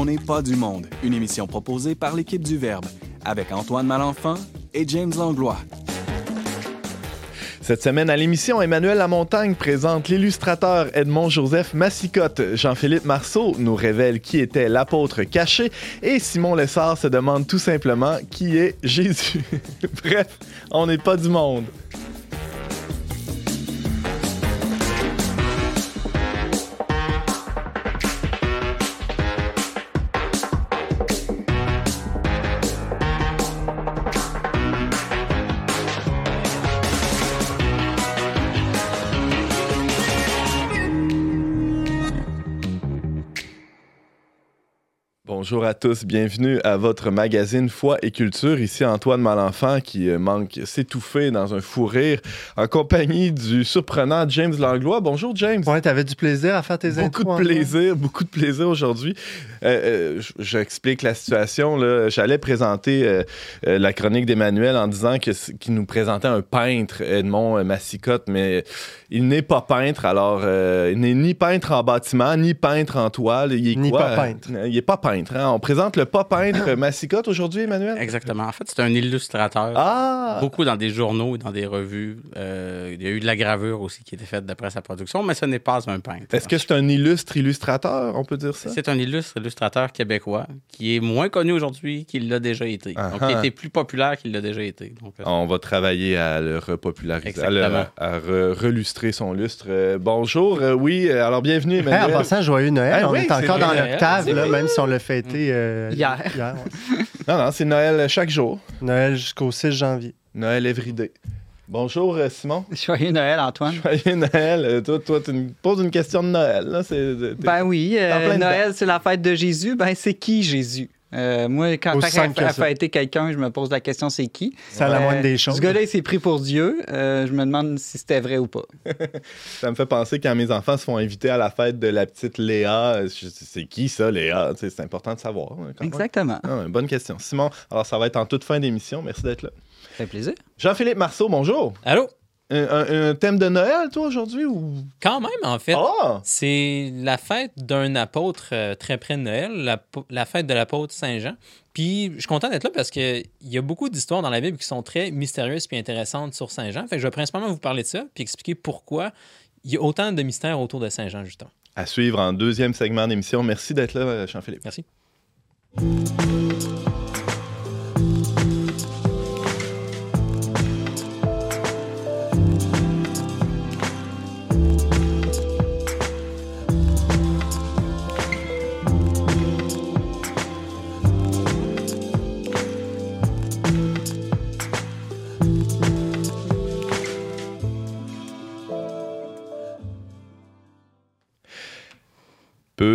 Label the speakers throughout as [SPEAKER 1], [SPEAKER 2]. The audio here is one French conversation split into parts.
[SPEAKER 1] On n'est pas du monde, une émission proposée par l'équipe du Verbe, avec Antoine Malenfant et James Langlois.
[SPEAKER 2] Cette semaine à l'émission, Emmanuel Lamontagne présente l'illustrateur Edmond-Joseph Massicotte. Jean-Philippe Marceau nous révèle qui était l'apôtre caché et Simon Lessard se demande tout simplement qui est Jésus. Bref, on n'est pas du monde. Bonjour à tous, bienvenue à votre magazine Foi et Culture. Ici Antoine Malenfant qui euh, manque s'étouffer dans un fou rire en compagnie du surprenant James Langlois. Bonjour James.
[SPEAKER 3] Ouais, t'avais du plaisir à faire tes
[SPEAKER 2] Beaucoup de plaisir, beaucoup de plaisir aujourd'hui. Euh, euh, J'explique la situation. J'allais présenter la chronique d'Emmanuel en disant qu'il nous présentait un peintre, Edmond Massicotte, mais il n'est pas peintre. Alors, il n'est ni peintre en bâtiment, ni peintre en toile. Il est
[SPEAKER 3] ni pas peintre.
[SPEAKER 2] il n'est pas peintre. Hein? On présente le pas peintre Massicotte aujourd'hui, Emmanuel?
[SPEAKER 4] Exactement. En fait, c'est un illustrateur.
[SPEAKER 2] Ah!
[SPEAKER 4] Beaucoup dans des journaux et dans des revues. Euh, il y a eu de la gravure aussi qui était faite d'après sa production, mais ce n'est pas un peintre.
[SPEAKER 2] Est-ce que c'est un illustre illustrateur, on peut dire ça?
[SPEAKER 4] C'est un illustre illustrateur québécois qui est moins connu aujourd'hui qu'il l'a déjà été. Donc, il était plus populaire qu'il l'a déjà été.
[SPEAKER 2] Euh, on va travailler à le repopulariser, à, relustrer son lustre. Euh, bonjour, oui, alors bienvenue, Emmanuel.
[SPEAKER 3] en passant, joyeux Noël. on est encore dans l'octave, même si on le fait
[SPEAKER 4] euh, hier.
[SPEAKER 2] non, non, c'est Noël chaque jour.
[SPEAKER 3] Noël jusqu'au 6 janvier.
[SPEAKER 2] Noël everyday. Bonjour, euh, Simon.
[SPEAKER 5] Joyeux Noël, Antoine.
[SPEAKER 2] Joyeux Noël. Euh, toi, toi tu me poses une question de Noël. Là.
[SPEAKER 5] ben oui, Noël, c'est la fête de Jésus. Ben, c'est qui Jésus? Euh, moi, quand t'as fêter quelqu'un, je me pose la question c'est qui?
[SPEAKER 3] C'est la moindre des choses.
[SPEAKER 5] Ce gars-là, il s'est pris pour Dieu. Euh, je me demande si c'était vrai ou pas.
[SPEAKER 2] ça me fait penser quand mes enfants se font inviter à la fête de la petite Léa. C'est qui ça, Léa? C'est important de savoir.
[SPEAKER 5] Hein, Exactement.
[SPEAKER 2] Ah, bonne question. Simon, alors ça va être en toute fin d'émission. Merci d'être là.
[SPEAKER 5] Ça fait plaisir.
[SPEAKER 2] Jean-Philippe Marceau, bonjour.
[SPEAKER 6] Allô?
[SPEAKER 2] Un, thème de Noël, toi, aujourd'hui? Ou...
[SPEAKER 6] Quand même, en fait. Ah! C'est la fête d'un apôtre euh, très près de Noël, la, fête de l'apôtre Saint-Jean. Puis, je suis content d'être là parce qu'il y a beaucoup d'histoires dans la Bible qui sont très mystérieuses et intéressantes sur Saint-Jean. Fait que je vais principalement vous parler de ça puis expliquer pourquoi il y a autant de mystères autour de Saint-Jean, justement.
[SPEAKER 2] À suivre en deuxième segment d'émission. Merci d'être là, Jean-Philippe.
[SPEAKER 6] Merci.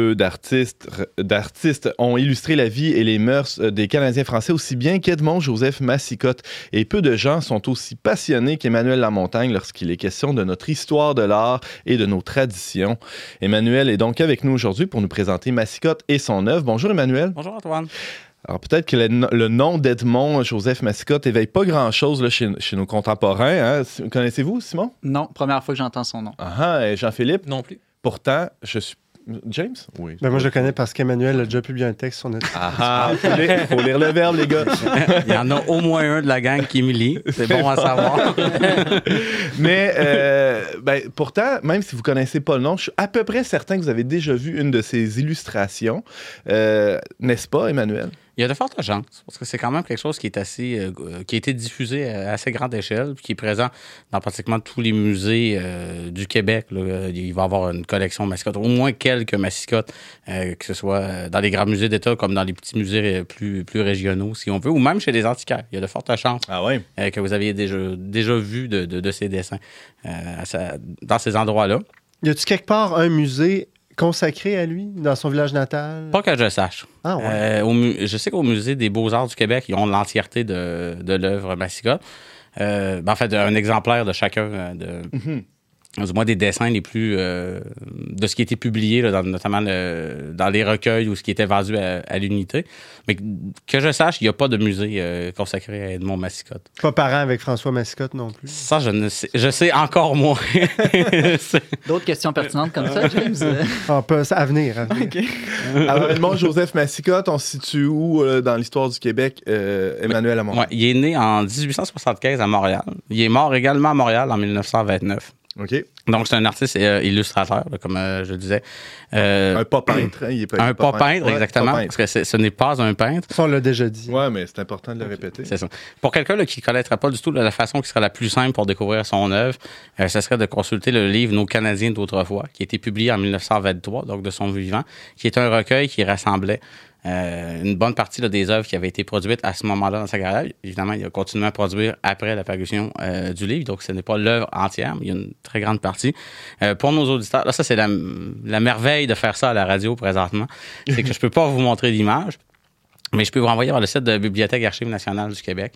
[SPEAKER 2] Peu d'artistes, d'artistes ont illustré la vie et les mœurs euh, des Canadiens français aussi bien qu'Edmond Joseph Massicotte. Et peu de gens sont aussi passionnés qu'Emmanuel Lamontagne lorsqu'il est question de notre histoire de l'art et de nos traditions. Emmanuel est donc avec nous aujourd'hui pour nous présenter Massicotte et son œuvre. Bonjour Emmanuel.
[SPEAKER 4] Bonjour Antoine.
[SPEAKER 2] Alors peut-être que le, nom d'Edmond Joseph Massicotte éveille pas grand-chose chez, chez, nos contemporains. Hein. Connaissez-vous, Simon?
[SPEAKER 5] Non, première fois que j'entends son nom.
[SPEAKER 2] Ah, et Jean-Philippe?
[SPEAKER 6] Non plus.
[SPEAKER 2] Pourtant, je suis James?
[SPEAKER 3] Oui. Ben moi, je le connais parce qu'Emmanuel a déjà publié un texte sur notre.
[SPEAKER 2] Ah, il ah, faut, lire le verbe, les gars.
[SPEAKER 4] il y en a au moins un de la gang qui me lit. C'est bon à savoir.
[SPEAKER 2] Mais euh, ben, pourtant, même si vous ne connaissez pas le nom, je suis à peu près certain que vous avez déjà vu une de ses illustrations. Euh, n'est-ce pas, Emmanuel?
[SPEAKER 4] Il y a de fortes chances, parce que c'est quand même quelque chose qui est assez, euh, qui a été diffusé à assez grande échelle, puis qui est présent dans pratiquement tous les musées euh, du Québec. Il va y avoir une collection de mascottes, au moins quelques mascottes, euh, que ce soit dans les grands musées d'État comme dans les petits musées plus, plus régionaux, si on veut, ou même chez les antiquaires. Il y a de fortes chances
[SPEAKER 2] ah
[SPEAKER 4] que vous aviez déjà, déjà vu de, de, ces dessins dans ces endroits-là.
[SPEAKER 3] Y a-t-il quelque part un musée consacré à lui dans son village natal?
[SPEAKER 4] Pas que je sache.
[SPEAKER 3] Ah,
[SPEAKER 4] euh, je sais qu'au Musée des Beaux-Arts du Québec, ils ont l'entièreté de, de l'œuvre Massicotte. Euh, ben, en fait, un exemplaire de chacun euh, de, mhm. Du moins des dessins les plus euh, de ce qui était publié, là, notamment dans les recueils ou ce qui était vendu à, l'unité. Mais que je sache, il n'y a pas de musée euh, consacré à Edmond Massicotte.
[SPEAKER 3] Pas parent avec François Massicotte non plus.
[SPEAKER 4] Ça, je ne sais, je sais encore moins.
[SPEAKER 5] D'autres questions pertinentes comme ça, James?
[SPEAKER 3] on peut, à venir. À venir.
[SPEAKER 2] Alors, Edmond Joseph Massicotte, on se situe où euh, dans l'histoire du Québec, Emmanuel Amont?
[SPEAKER 4] Ouais, il est né en 1875 à Montréal. Il est mort également à Montréal en 1929.
[SPEAKER 2] OK.
[SPEAKER 4] Donc, c'est un artiste euh, illustrateur, comme euh, je disais.
[SPEAKER 2] Euh, un pas peintre. Hein,
[SPEAKER 4] il est pas, un pas, peintre, exactement. Parce que ce n'est pas un peintre.
[SPEAKER 3] Ça, on l'a déjà dit.
[SPEAKER 2] Oui, mais c'est important de le répéter.
[SPEAKER 4] C'est ça. Pour quelqu'un qui ne connaîtrait pas du tout la façon qui serait la plus simple pour découvrir son œuvre, ce serait de consulter le livre Nos Canadiens d'autrefois, qui a été publié en 1923, donc de son vivant, qui est un recueil qui rassemblait euh, une bonne partie des œuvres qui avaient été produites à ce moment-là dans sa carrière. Évidemment, il a continué à produire après la parution euh, du livre, donc ce n'est pas l'œuvre entière, mais il y a une très grande partie. Euh, pour nos auditeurs, là, ça, c'est la, merveille de faire ça à la radio présentement, c'est que je peux pas vous montrer l'image. Mais je peux vous renvoyer vers le site de la Bibliothèque Archives nationales du Québec.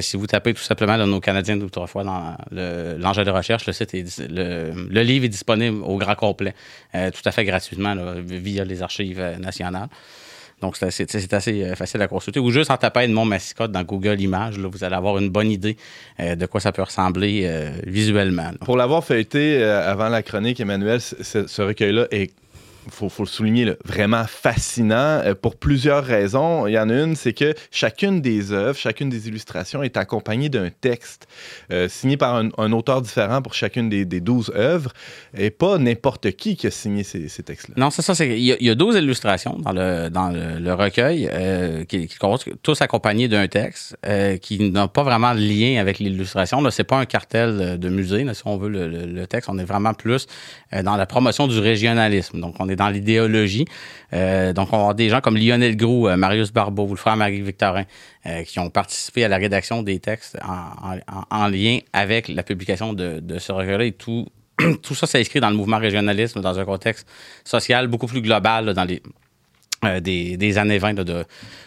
[SPEAKER 4] si vous tapez tout simplement nos Canadiens d'autrefois dans l'engin de recherche, le site est, le, livre est disponible au grand complet, tout à fait gratuitement via les archives nationales. Donc, c'est assez, euh, facile à consulter. Ou juste en tapant mon mascotte dans Google Images, là, vous allez avoir une bonne idée euh, de quoi ça peut ressembler euh, visuellement.
[SPEAKER 2] Pour l'avoir feuilleté avant la chronique, Emmanuel, ce recueil-là est il faut, le souligner, vraiment fascinant euh, pour plusieurs raisons. Il y en a une, c'est que chacune des œuvres, chacune des illustrations est accompagnée d'un texte euh, signé par un, auteur différent pour chacune des, douze œuvres et pas n'importe qui qui a signé ces, textes-là.
[SPEAKER 4] Non, c'est ça. Il y, y, a 12 illustrations dans le, dans le, recueil euh, qui, qui tous accompagnés d'un texte qui n'a pas vraiment de lien avec l'illustration. C'est pas un cartel de musée, si on veut, le, texte. On est vraiment plus dans la promotion du régionalisme. Donc, on est dans l'idéologie. Euh, donc, on va avoir des gens comme Lionel Groux, euh, Marius Barbeau, le frère Marie-Victorin, euh, qui ont participé à la rédaction des textes en, lien avec la publication de, ce recueil-là et tout, tout ça s'inscrit dans le mouvement régionalisme dans un contexte social beaucoup plus global dans les euh, des, années 20 de,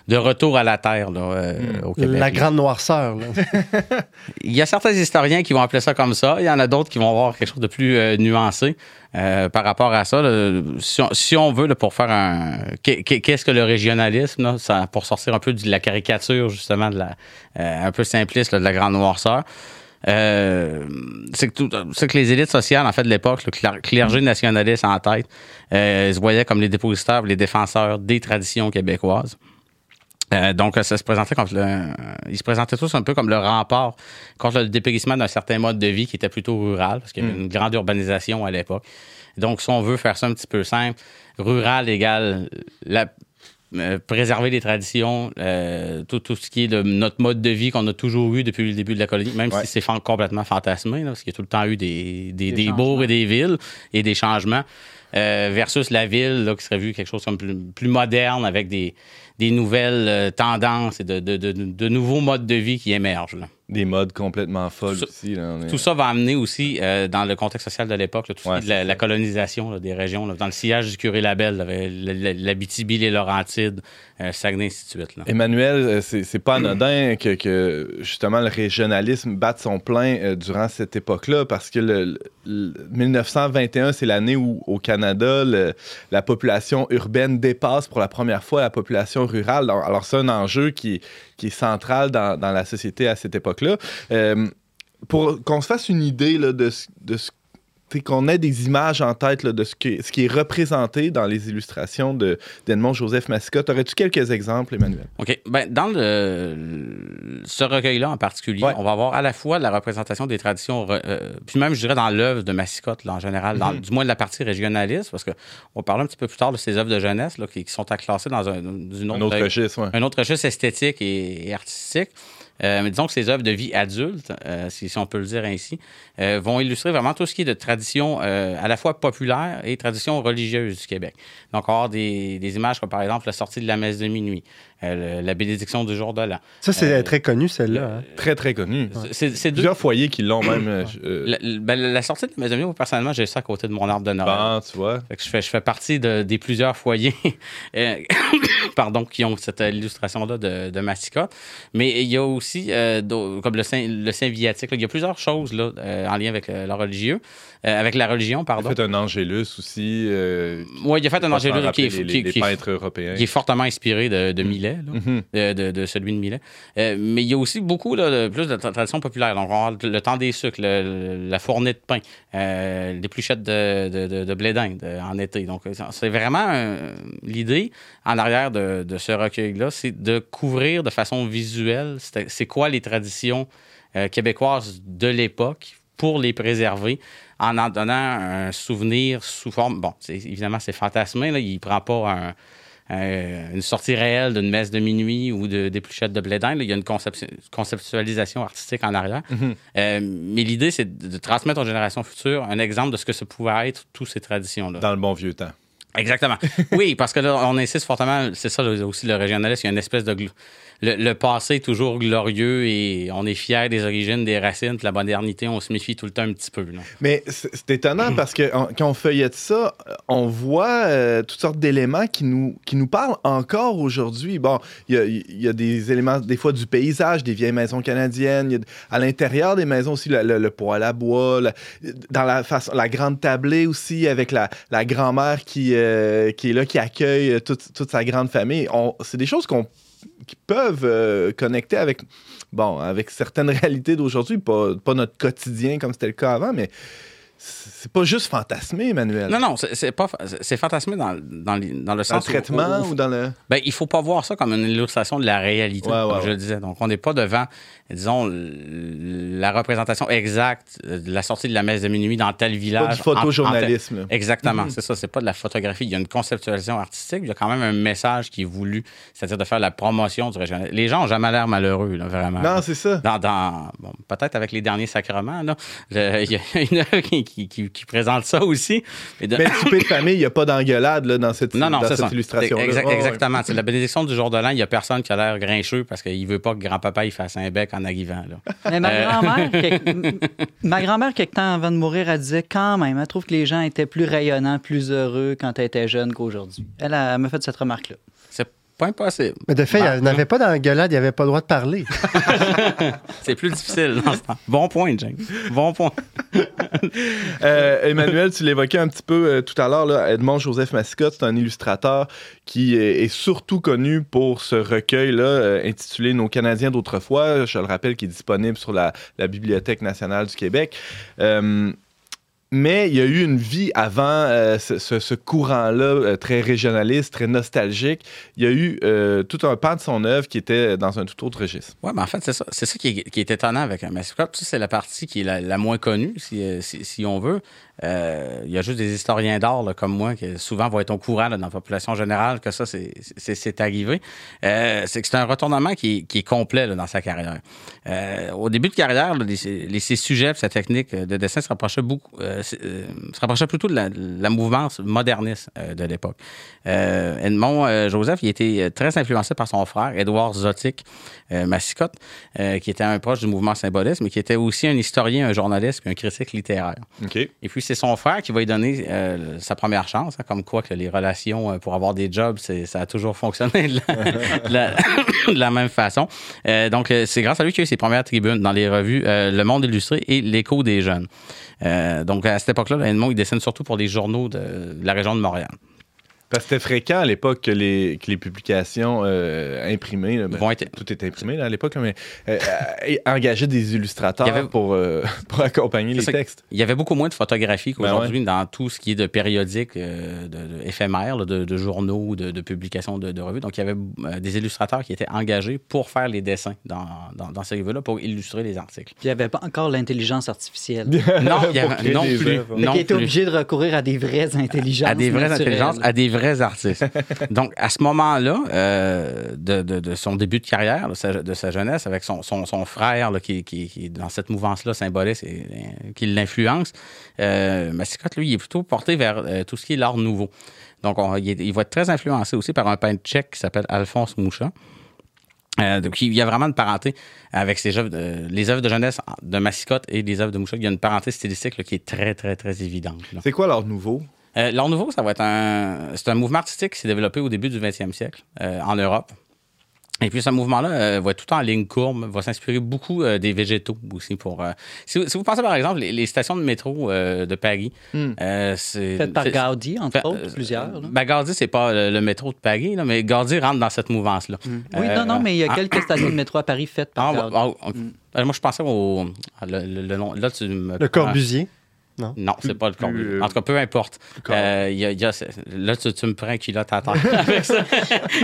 [SPEAKER 4] de, retour à la Terre euh, hmm. au Québec.
[SPEAKER 3] La grande noirceur.
[SPEAKER 4] il y a certains historiens qui vont appeler ça comme ça. Il y en a d'autres qui vont avoir quelque chose de plus euh, nuancé par rapport à ça. Si, on, veut, pour faire un... Qu'est-ce que le régionalisme? Ça, pour sortir un peu de la caricature, justement, de la, un peu simpliste de la grande noirceur. Euh, c'est que, que, les élites sociales, en fait, de l'époque, le clergé nationaliste en tête, euh, se voyaient comme les dépositaires, les défenseurs des traditions québécoises. Euh, donc, ça se présentait comme ils se présentaient tous un peu comme le rempart contre le dépérissement d'un certain mode de vie qui était plutôt rural, parce qu'il y avait mm. une grande urbanisation à l'époque. Donc, si on veut faire ça un petit peu simple, rural égale la, euh, préserver les traditions, euh, tout, tout, ce qui est de notre mode de vie qu'on a toujours eu depuis le début de la colonie, même si c'est complètement fantasmé, parce qu'il y a tout le temps eu des, des, des, bourgs et des villes et des changements, euh, versus la ville, là, qui serait vu quelque chose comme plus, plus moderne avec des, des nouvelles tendances et de, de, de, de, nouveaux modes de vie qui émergent. Là.
[SPEAKER 2] Des modes complètement folles aussi.
[SPEAKER 4] Tout ça va amener aussi, euh, dans le contexte social de l'époque, tout la, la, colonisation des régions. dans le sillage du curé Labelle, l'Abitibi, les Laurentides, euh, Saguenay, ainsi de suite.
[SPEAKER 2] Emmanuel, euh, c'est pas anodin que, justement le régionalisme batte son plein durant cette époque-là, parce que le, 1921, c'est l'année où, au Canada, la population urbaine dépasse pour la première fois la population rurale. Alors, c'est un enjeu qui, qui est central dans, dans la société à cette époque-là. Euh, pour qu'on se fasse une idée de, de ce qu'on ait des images en tête de ce qui, ce qui, est représenté dans les illustrations d'Edmond Joseph Mascotte. Aurais-tu quelques exemples, Emmanuel?
[SPEAKER 4] OK. Ben, dans le, ce recueil-là en particulier, on va avoir à la fois la représentation des traditions, euh, puis même, je dirais, dans l'œuvre de Mascotte, en général, dans, mhm. du moins de la partie régionaliste, parce qu'on va parler un petit peu plus tard de ses œuvres de jeunesse là, qui, sont à classer dans un, une
[SPEAKER 2] autre, un autre registre,
[SPEAKER 4] un autre registre esthétique et artistique. Euh, mais disons que ces œuvres de vie adulte, euh, si, on peut le dire ainsi, euh, vont illustrer vraiment tout ce qui est de tradition à la fois populaire et tradition religieuse du Québec. Donc, avoir des, images comme par exemple la sortie de la messe de minuit, la bénédiction du jour de l'an.
[SPEAKER 3] Ça, c'est très connu, celle-là. Hein.
[SPEAKER 2] Très, très connu.
[SPEAKER 4] C'est
[SPEAKER 2] plusieurs foyers qui l'ont même.
[SPEAKER 4] Ben, la, sortie de mes amis, personnellement, j'ai ça à côté de mon arbre de Noël.
[SPEAKER 2] Ben, tu vois.
[SPEAKER 4] je, fais, je fais partie des plusieurs foyers pardon, qui ont cette illustration-là de, de mascotte. Mais il y a aussi, comme le saint, le saint viatique, il y a plusieurs choses là, en lien avec le, religieux, avec la religion, pardon.
[SPEAKER 2] Il a fait un angélus aussi.
[SPEAKER 4] oui, il a fait un angélus qui
[SPEAKER 2] est, les, qui, européens.
[SPEAKER 4] qui est fortement inspiré de, de Millet, mm-hmm. de, de, celui de Millet. mais il y a aussi beaucoup de, plus de traditions populaires. Donc, on le temps des sucres, la fournée de pain, euh, les pluchettes de, de, blé d'Inde en été. Donc, c'est vraiment l'idée en arrière de, ce recueil-là, c'est de couvrir de façon visuelle c'est quoi les traditions euh, québécoises de l'époque pour les préserver en en donnant un souvenir sous forme. Bon, évidemment, c'est fantasmé. Là, il ne prend pas un, une sortie réelle d'une messe de minuit ou de, d'épluchettes de blé d'Inde. Il y a une conceptualisation artistique en arrière. Mm-hmm. Euh, mais l'idée, c'est de transmettre aux générations futures un exemple de ce que ça pouvait être, toutes ces traditions-là.
[SPEAKER 2] Dans le bon vieux temps.
[SPEAKER 4] Exactement. oui, parce que là, on insiste fortement, c'est ça aussi le régionalisme, il y a une espèce de le, passé est toujours glorieux et on est fier des origines, des racines. Puis la modernité, on se méfie tout le temps un petit peu.
[SPEAKER 2] Mais c'est étonnant parce que quand on feuillette ça, on voit euh, toutes sortes d'éléments qui nous, qui nous parlent encore aujourd'hui. Bon, il y, a, des éléments, des fois, du paysage, des vieilles maisons canadiennes. à l'intérieur des maisons aussi, le, poêle à bois, dans la, façon, la grande tablée aussi, avec la, grand-mère qui, euh, qui est là, qui accueille toute, toute sa grande famille. C'est des choses qu'on qui peuvent euh, connecter avec, bon, avec certaines réalités d'aujourd'hui, pas, pas notre quotidien comme c'était le cas avant, mais c'est pas juste fantasmé, Emmanuel.
[SPEAKER 4] Non, non, c'est pas c'est fantasmé dans, dans, dans, le sens.
[SPEAKER 2] Dans le traitement ou dans le.
[SPEAKER 4] Ben, il faut pas voir ça comme une illustration de la réalité, comme je le disais. Donc, on n'est pas devant, disons, la représentation exacte de la sortie de la messe de minuit dans tel village. Pas
[SPEAKER 2] du photojournalisme.
[SPEAKER 4] Exactement, mm-hmm. c'est ça. C'est pas de la photographie. Il y a une conceptualisation artistique. Il y a quand même un message qui est voulu, c'est-à-dire de faire la promotion du régional. Les gens ont jamais l'air malheureux, là, vraiment.
[SPEAKER 2] Non, c'est ça.
[SPEAKER 4] Dans, dans bon, peut-être avec les derniers sacrements, là, il y a une œuvre qui qui, présente ça aussi.
[SPEAKER 2] Mais, de... souper de famille, il n'y a pas d'engueulade là, dans cette, illustration.
[SPEAKER 4] exactement. C'est la bénédiction du jour de l'an. Il n'y a personne qui a l'air grincheux parce qu'il ne veut pas que grand-papa il fasse un bec en arrivant.
[SPEAKER 5] Mais ma euh, grand-mère, ma grand-mère, quelque temps avant de mourir, elle disait quand même, elle trouve que les gens étaient plus rayonnants, plus heureux quand elle était jeune qu'aujourd'hui. Elle, elle m'a fait cette remarque-là.
[SPEAKER 4] Pas impossible.
[SPEAKER 3] Mais de fait, il bah, n'avait pas d'engueulade, il n'avait pas le droit de parler.
[SPEAKER 4] c'est plus difficile Bon point, James. Bon point.
[SPEAKER 2] Euh, Emmanuel, tu l'évoquais un petit peu euh, tout à l'heure. Edmond Joseph Mascotte, c'est un illustrateur qui est, surtout connu pour ce recueil-là euh, intitulé Nos Canadiens d'autrefois. Je le rappelle, qui est disponible sur la, la Bibliothèque nationale du Québec mais il y a eu une vie avant euh, ce, courant-là, euh, très régionaliste, très nostalgique. Il y a eu euh, tout un pan de son œuvre qui était dans un tout autre registre.
[SPEAKER 4] Oui, mais en fait, c'est ça, c'est ça qui, est, étonnant avec un Massacre. C'est la partie qui est la, moins connue, si, on veut. Il y a juste des historiens d'art comme moi qui souvent vont être au courant dans la population générale que ça, c'est arrivé. c'est que c'est un retournement qui, est complet dans sa carrière. au début de carrière, les, ses sujets, sa technique de dessin se rapprochaient beaucoup euh, se rapprochait plutôt de la, mouvance moderniste euh, de l'époque. Euh, Edmond Joseph, il était très influencé par son frère, Édouard Zotic Massicotte, qui était un proche du mouvement symboliste, mais qui était aussi un historien, un journaliste, puis un critique littéraire. Et puis, c'est son frère qui va lui donner sa première chance, hein, comme quoi que les relations pour avoir des jobs, ça a toujours fonctionné de la, même façon. donc, c'est grâce à lui qu'il a eu ses premières tribunes dans les revues Le Monde illustré et L'Écho des jeunes. donc, à cette époque-là, Edmond, il dessine surtout pour les journaux de la région de Montréal.
[SPEAKER 2] Parce que c'était fréquent à l'époque que les, que les publications euh, imprimées, ben, tout était imprimé à l'époque, mais euh, euh, engageaient des illustrateurs pour, pour accompagner les textes.
[SPEAKER 4] Il y avait beaucoup moins de photographies ben qu'aujourd'hui dans tout ce qui est de périodiques, de, éphémères, de, journaux, de, publications de, revues. Donc, il y avait des illustrateurs qui étaient engagés pour faire les dessins dans, dans, ces revues-là, pour illustrer les articles.
[SPEAKER 5] il n'y avait pas encore l'intelligence artificielle.
[SPEAKER 4] non, il y avait, non plus.
[SPEAKER 5] Mais qui était obligé de recourir à des vraies intelligences.
[SPEAKER 4] À des vraies intelligences, à des vrais artistes. Donc, à ce moment-là, euh, de, son début de carrière, de sa, jeunesse, avec son, frère qui, est dans cette mouvance-là symboliste et, qui l'influence, euh, Massicotte, lui, il est plutôt porté vers euh, tout ce qui est l'art nouveau. Donc, il, va être très influencé aussi par un peintre tchèque qui s'appelle Alphonse Moucha. Euh, donc, il y a vraiment une parenté avec les œuvres de jeunesse de Massicotte et les œuvres de Moucha. Il y a une parenté stylistique qui est très, très, très évidente.
[SPEAKER 2] C'est quoi l'art nouveau?
[SPEAKER 4] Euh, l'art nouveau, ça va être un, c'est un mouvement artistique qui s'est développé au début du 20e siècle euh, en Europe. Et puis ce mouvement-là euh, va être tout en ligne courbe, va s'inspirer beaucoup euh, des végétaux aussi. Pour, euh, si, vous, pensez par exemple les, stations de métro de Paris,
[SPEAKER 5] hmm. c'est fait par Gaudi entre autres, plusieurs.
[SPEAKER 4] Ben, Gaudi c'est pas le, métro de Paris, là, mais Gaudi rentre dans cette mouvance-là.
[SPEAKER 5] Hmm. Oui, non, non, mais il y a ah. quelques stations de métro à Paris faites par ah, Gaudi.
[SPEAKER 4] Ah, moi je pensais au le, nom. Là, tu me...
[SPEAKER 3] Le Corbusier.
[SPEAKER 4] Non, non c'est pas le Corbusier. Euh, en tout cas, peu importe. Euh, y a, là, tu, me prends un culotte à terre. avec,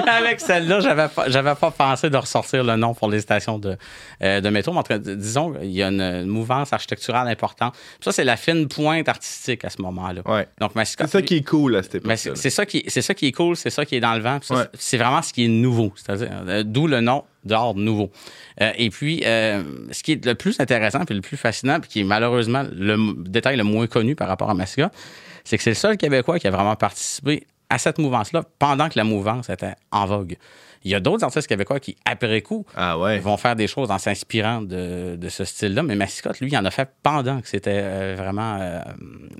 [SPEAKER 4] avec celle-là, j'avais pas, j'avais pas pensé de ressortir le nom pour les stations de, euh, de métro. Mais disons, il y a une, mouvance architecturale importante. ça, c'est la fine pointe artistique à ce moment-là.
[SPEAKER 2] Ouais. Donc, c'est ça qui est cool à cette époque.
[SPEAKER 4] C'est ça, qui, c'est ça qui est cool, c'est ça qui est dans le vent. C'est vraiment ce qui est nouveau. C'est-à-dire, euh, d'où le nom d'art nouveau. Euh, et puis, euh, ce qui est le plus intéressant et le plus fascinant, puis qui est malheureusement le détail le moins connu par rapport à Masca, c'est que c'est le seul Québécois qui a vraiment participé à cette mouvance-là pendant que la mouvance était en vogue. Il y a d'autres artistes québécois qui, après coup,
[SPEAKER 2] ah
[SPEAKER 4] vont faire des choses en s'inspirant de, ce style-là. Mais Massicotte, lui, il en a fait pendant que c'était euh, vraiment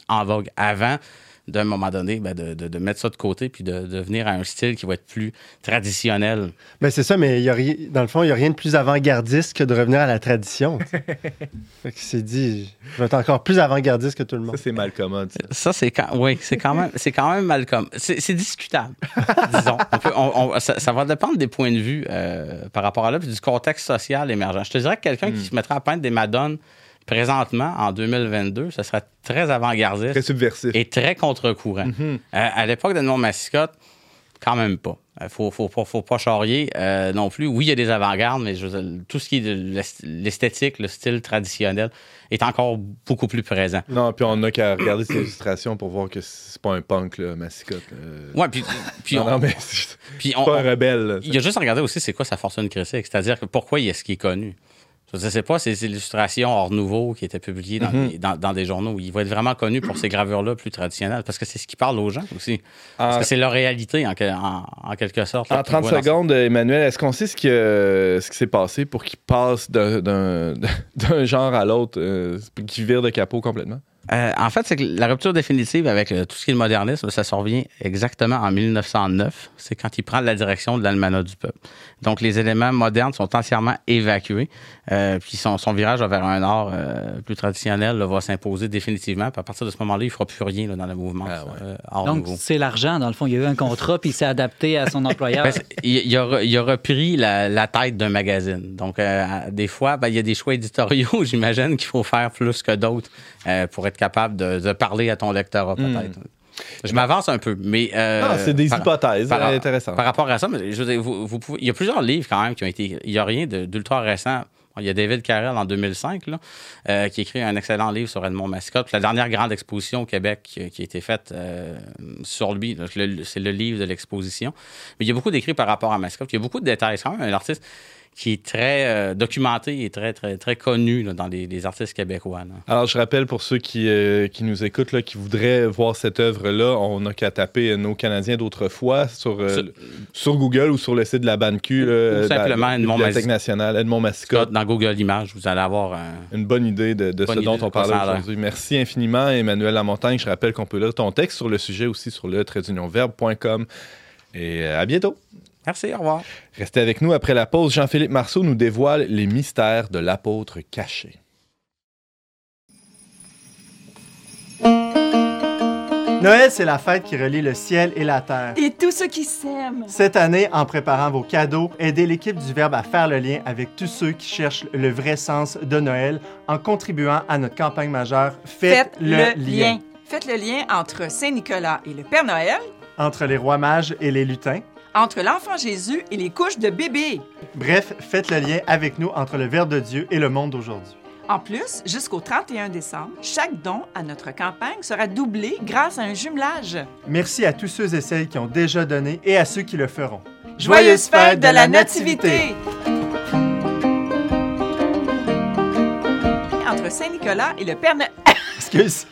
[SPEAKER 4] en vogue. Avant, d'un moment donné, ben, de, de, mettre ça de côté puis de, de, venir à un style qui va être plus traditionnel.
[SPEAKER 3] Ben c'est ça, mais y a dans le fond, il n'y a rien de plus avant-gardiste que de revenir à la tradition. fait que c'est dit, je vais être encore plus avant-gardiste que tout le monde.
[SPEAKER 2] Ça, c'est mal commode.
[SPEAKER 4] Ça, c'est quand, oui, c'est quand même, c'est quand même mal. C'est discutable, disons. ça, va dépendre des points de vue euh, par rapport à là, puis du contexte social émergent. Je te dirais que quelqu'un qui hmm. se mettrait à peindre des madones présentement, en 2022, ce serait très avant-gardiste.
[SPEAKER 2] Très subversif.
[SPEAKER 4] Et très contre-courant. Mm-hmm. Euh, à l'époque de Non Mascotte, quand même pas. Il euh, faut, faut, faut, pas charrier euh, non plus. Oui, il y a des avant-gardes, mais tout ce qui est de l'esthétique, le style traditionnel est encore beaucoup plus présent.
[SPEAKER 2] Non, puis on n'a qu'à regarder ces illustrations pour voir que c'est pas un punk, là, Massicotte.
[SPEAKER 4] Ouais, puis, puis
[SPEAKER 2] non, on, mais c'est pas un rebelle.
[SPEAKER 4] il y a juste à regarder aussi c'est quoi sa fortune critique, c'est-à-dire pourquoi il est ce qui est connu? Je ne sais pas, ces illustrations hors nouveau qui étaient publiées mhm. dans, des journaux. Il va être vraiment connu pour ces gravures-là plus traditionnelles parce que c'est ce qui parle aux gens aussi. Parce que c'est leur réalité en, quelque sorte.
[SPEAKER 2] en 30 secondes, Emmanuel, est-ce qu'on sait ce, ce qui s'est passé pour qu'il passe d'un genre à l'autre, euh, qu'il vire de capot complètement?
[SPEAKER 4] Euh, en fait, c'est que la rupture définitive avec euh, tout ce qui est le modernisme, ça survient exactement en 1909. C'est quand il prend la direction de l'Almanach du peuple. Donc, les éléments modernes sont entièrement évacués. Euh, puis son, virage vers un art plus traditionnel va s'imposer définitivement. Puis à partir de ce moment-là, il ne fera plus rien dans le mouvement
[SPEAKER 5] ah Donc, c'est l'argent. Dans le fond, il y a eu un contrat, puis il s'est adapté à son employeur. Ben,
[SPEAKER 4] il, a, il, a, repris la, tête d'un magazine. Donc, des fois, ben, il y a des choix éditoriaux, j'imagine, qu'il faut faire plus que d'autres pour être capable de, parler à ton lecteur, hmm. peut-être. Je m'avance un peu, mais.
[SPEAKER 2] Euh, ah, c'est des hypothèses intéressantes.
[SPEAKER 4] Par rapport à ça, je vous, il y a plusieurs livres quand même qui ont été. Il n'y a rien d'ultra récent. Il y a David Carrel en 2005 là, euh, qui écrit un excellent livre sur Edmond Mascotte. la dernière grande exposition au Québec qui, a été faite euh, sur lui, c'est le livre de l'exposition. Mais il y a beaucoup d'écrits par rapport à Mascotte. Il y a beaucoup de détails. C'est quand même un artiste qui est très euh, documenté et très, très, très connu dans les, artistes québécois.
[SPEAKER 2] Alors, je rappelle pour ceux qui, euh, qui nous écoutent, là, qui voudraient voir cette œuvre-là, on n'a qu'à taper Nos Canadiens d'autrefois sur, euh, sur, Google ou sur le site de la BANQ.
[SPEAKER 4] Ou simplement Edmond
[SPEAKER 2] nationale, Edmond Mascotte.
[SPEAKER 4] Dans Google Images, vous allez avoir
[SPEAKER 2] une bonne idée de, ce dont on parle aujourd'hui. Merci infiniment, Emmanuel Lamontagne. Je rappelle qu'on peut lire ton texte sur le sujet aussi sur le tradeunionverbe.com. Et à bientôt.
[SPEAKER 4] Merci, au revoir.
[SPEAKER 2] Restez avec nous après la pause. Jean-Philippe Marceau nous dévoile les mystères de l'apôtre caché.
[SPEAKER 3] Noël, c'est la fête qui relie le ciel et la terre.
[SPEAKER 7] Et tous ceux qui s'aiment.
[SPEAKER 3] Cette année, en préparant vos cadeaux, aidez l'équipe du Verbe à faire le lien avec tous ceux qui cherchent le vrai sens de Noël en contribuant à notre campagne majeure Faites, le, lien.
[SPEAKER 7] Faites le lien entre Saint-Nicolas et le Père Noël.
[SPEAKER 3] Entre les rois mages et les lutins
[SPEAKER 7] entre l'enfant Jésus et les couches de bébé.
[SPEAKER 3] Bref, faites le lien avec nous entre le Verbe de Dieu et le monde d'aujourd'hui.
[SPEAKER 7] En plus, jusqu'au 31 décembre, chaque don à notre campagne sera doublé grâce à un jumelage.
[SPEAKER 3] Merci à tous ceux et celles qui ont déjà donné et à ceux qui le feront.
[SPEAKER 7] Joyeuse fête de la Nativité! Entre Saint-Nicolas et le Père Noël.
[SPEAKER 3] Excuse.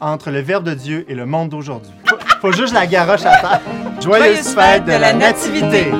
[SPEAKER 3] entre le Verbe de Dieu et le monde d'aujourd'hui. Faut, juste la garoche à terre. Joyeuse fête de la Nativité!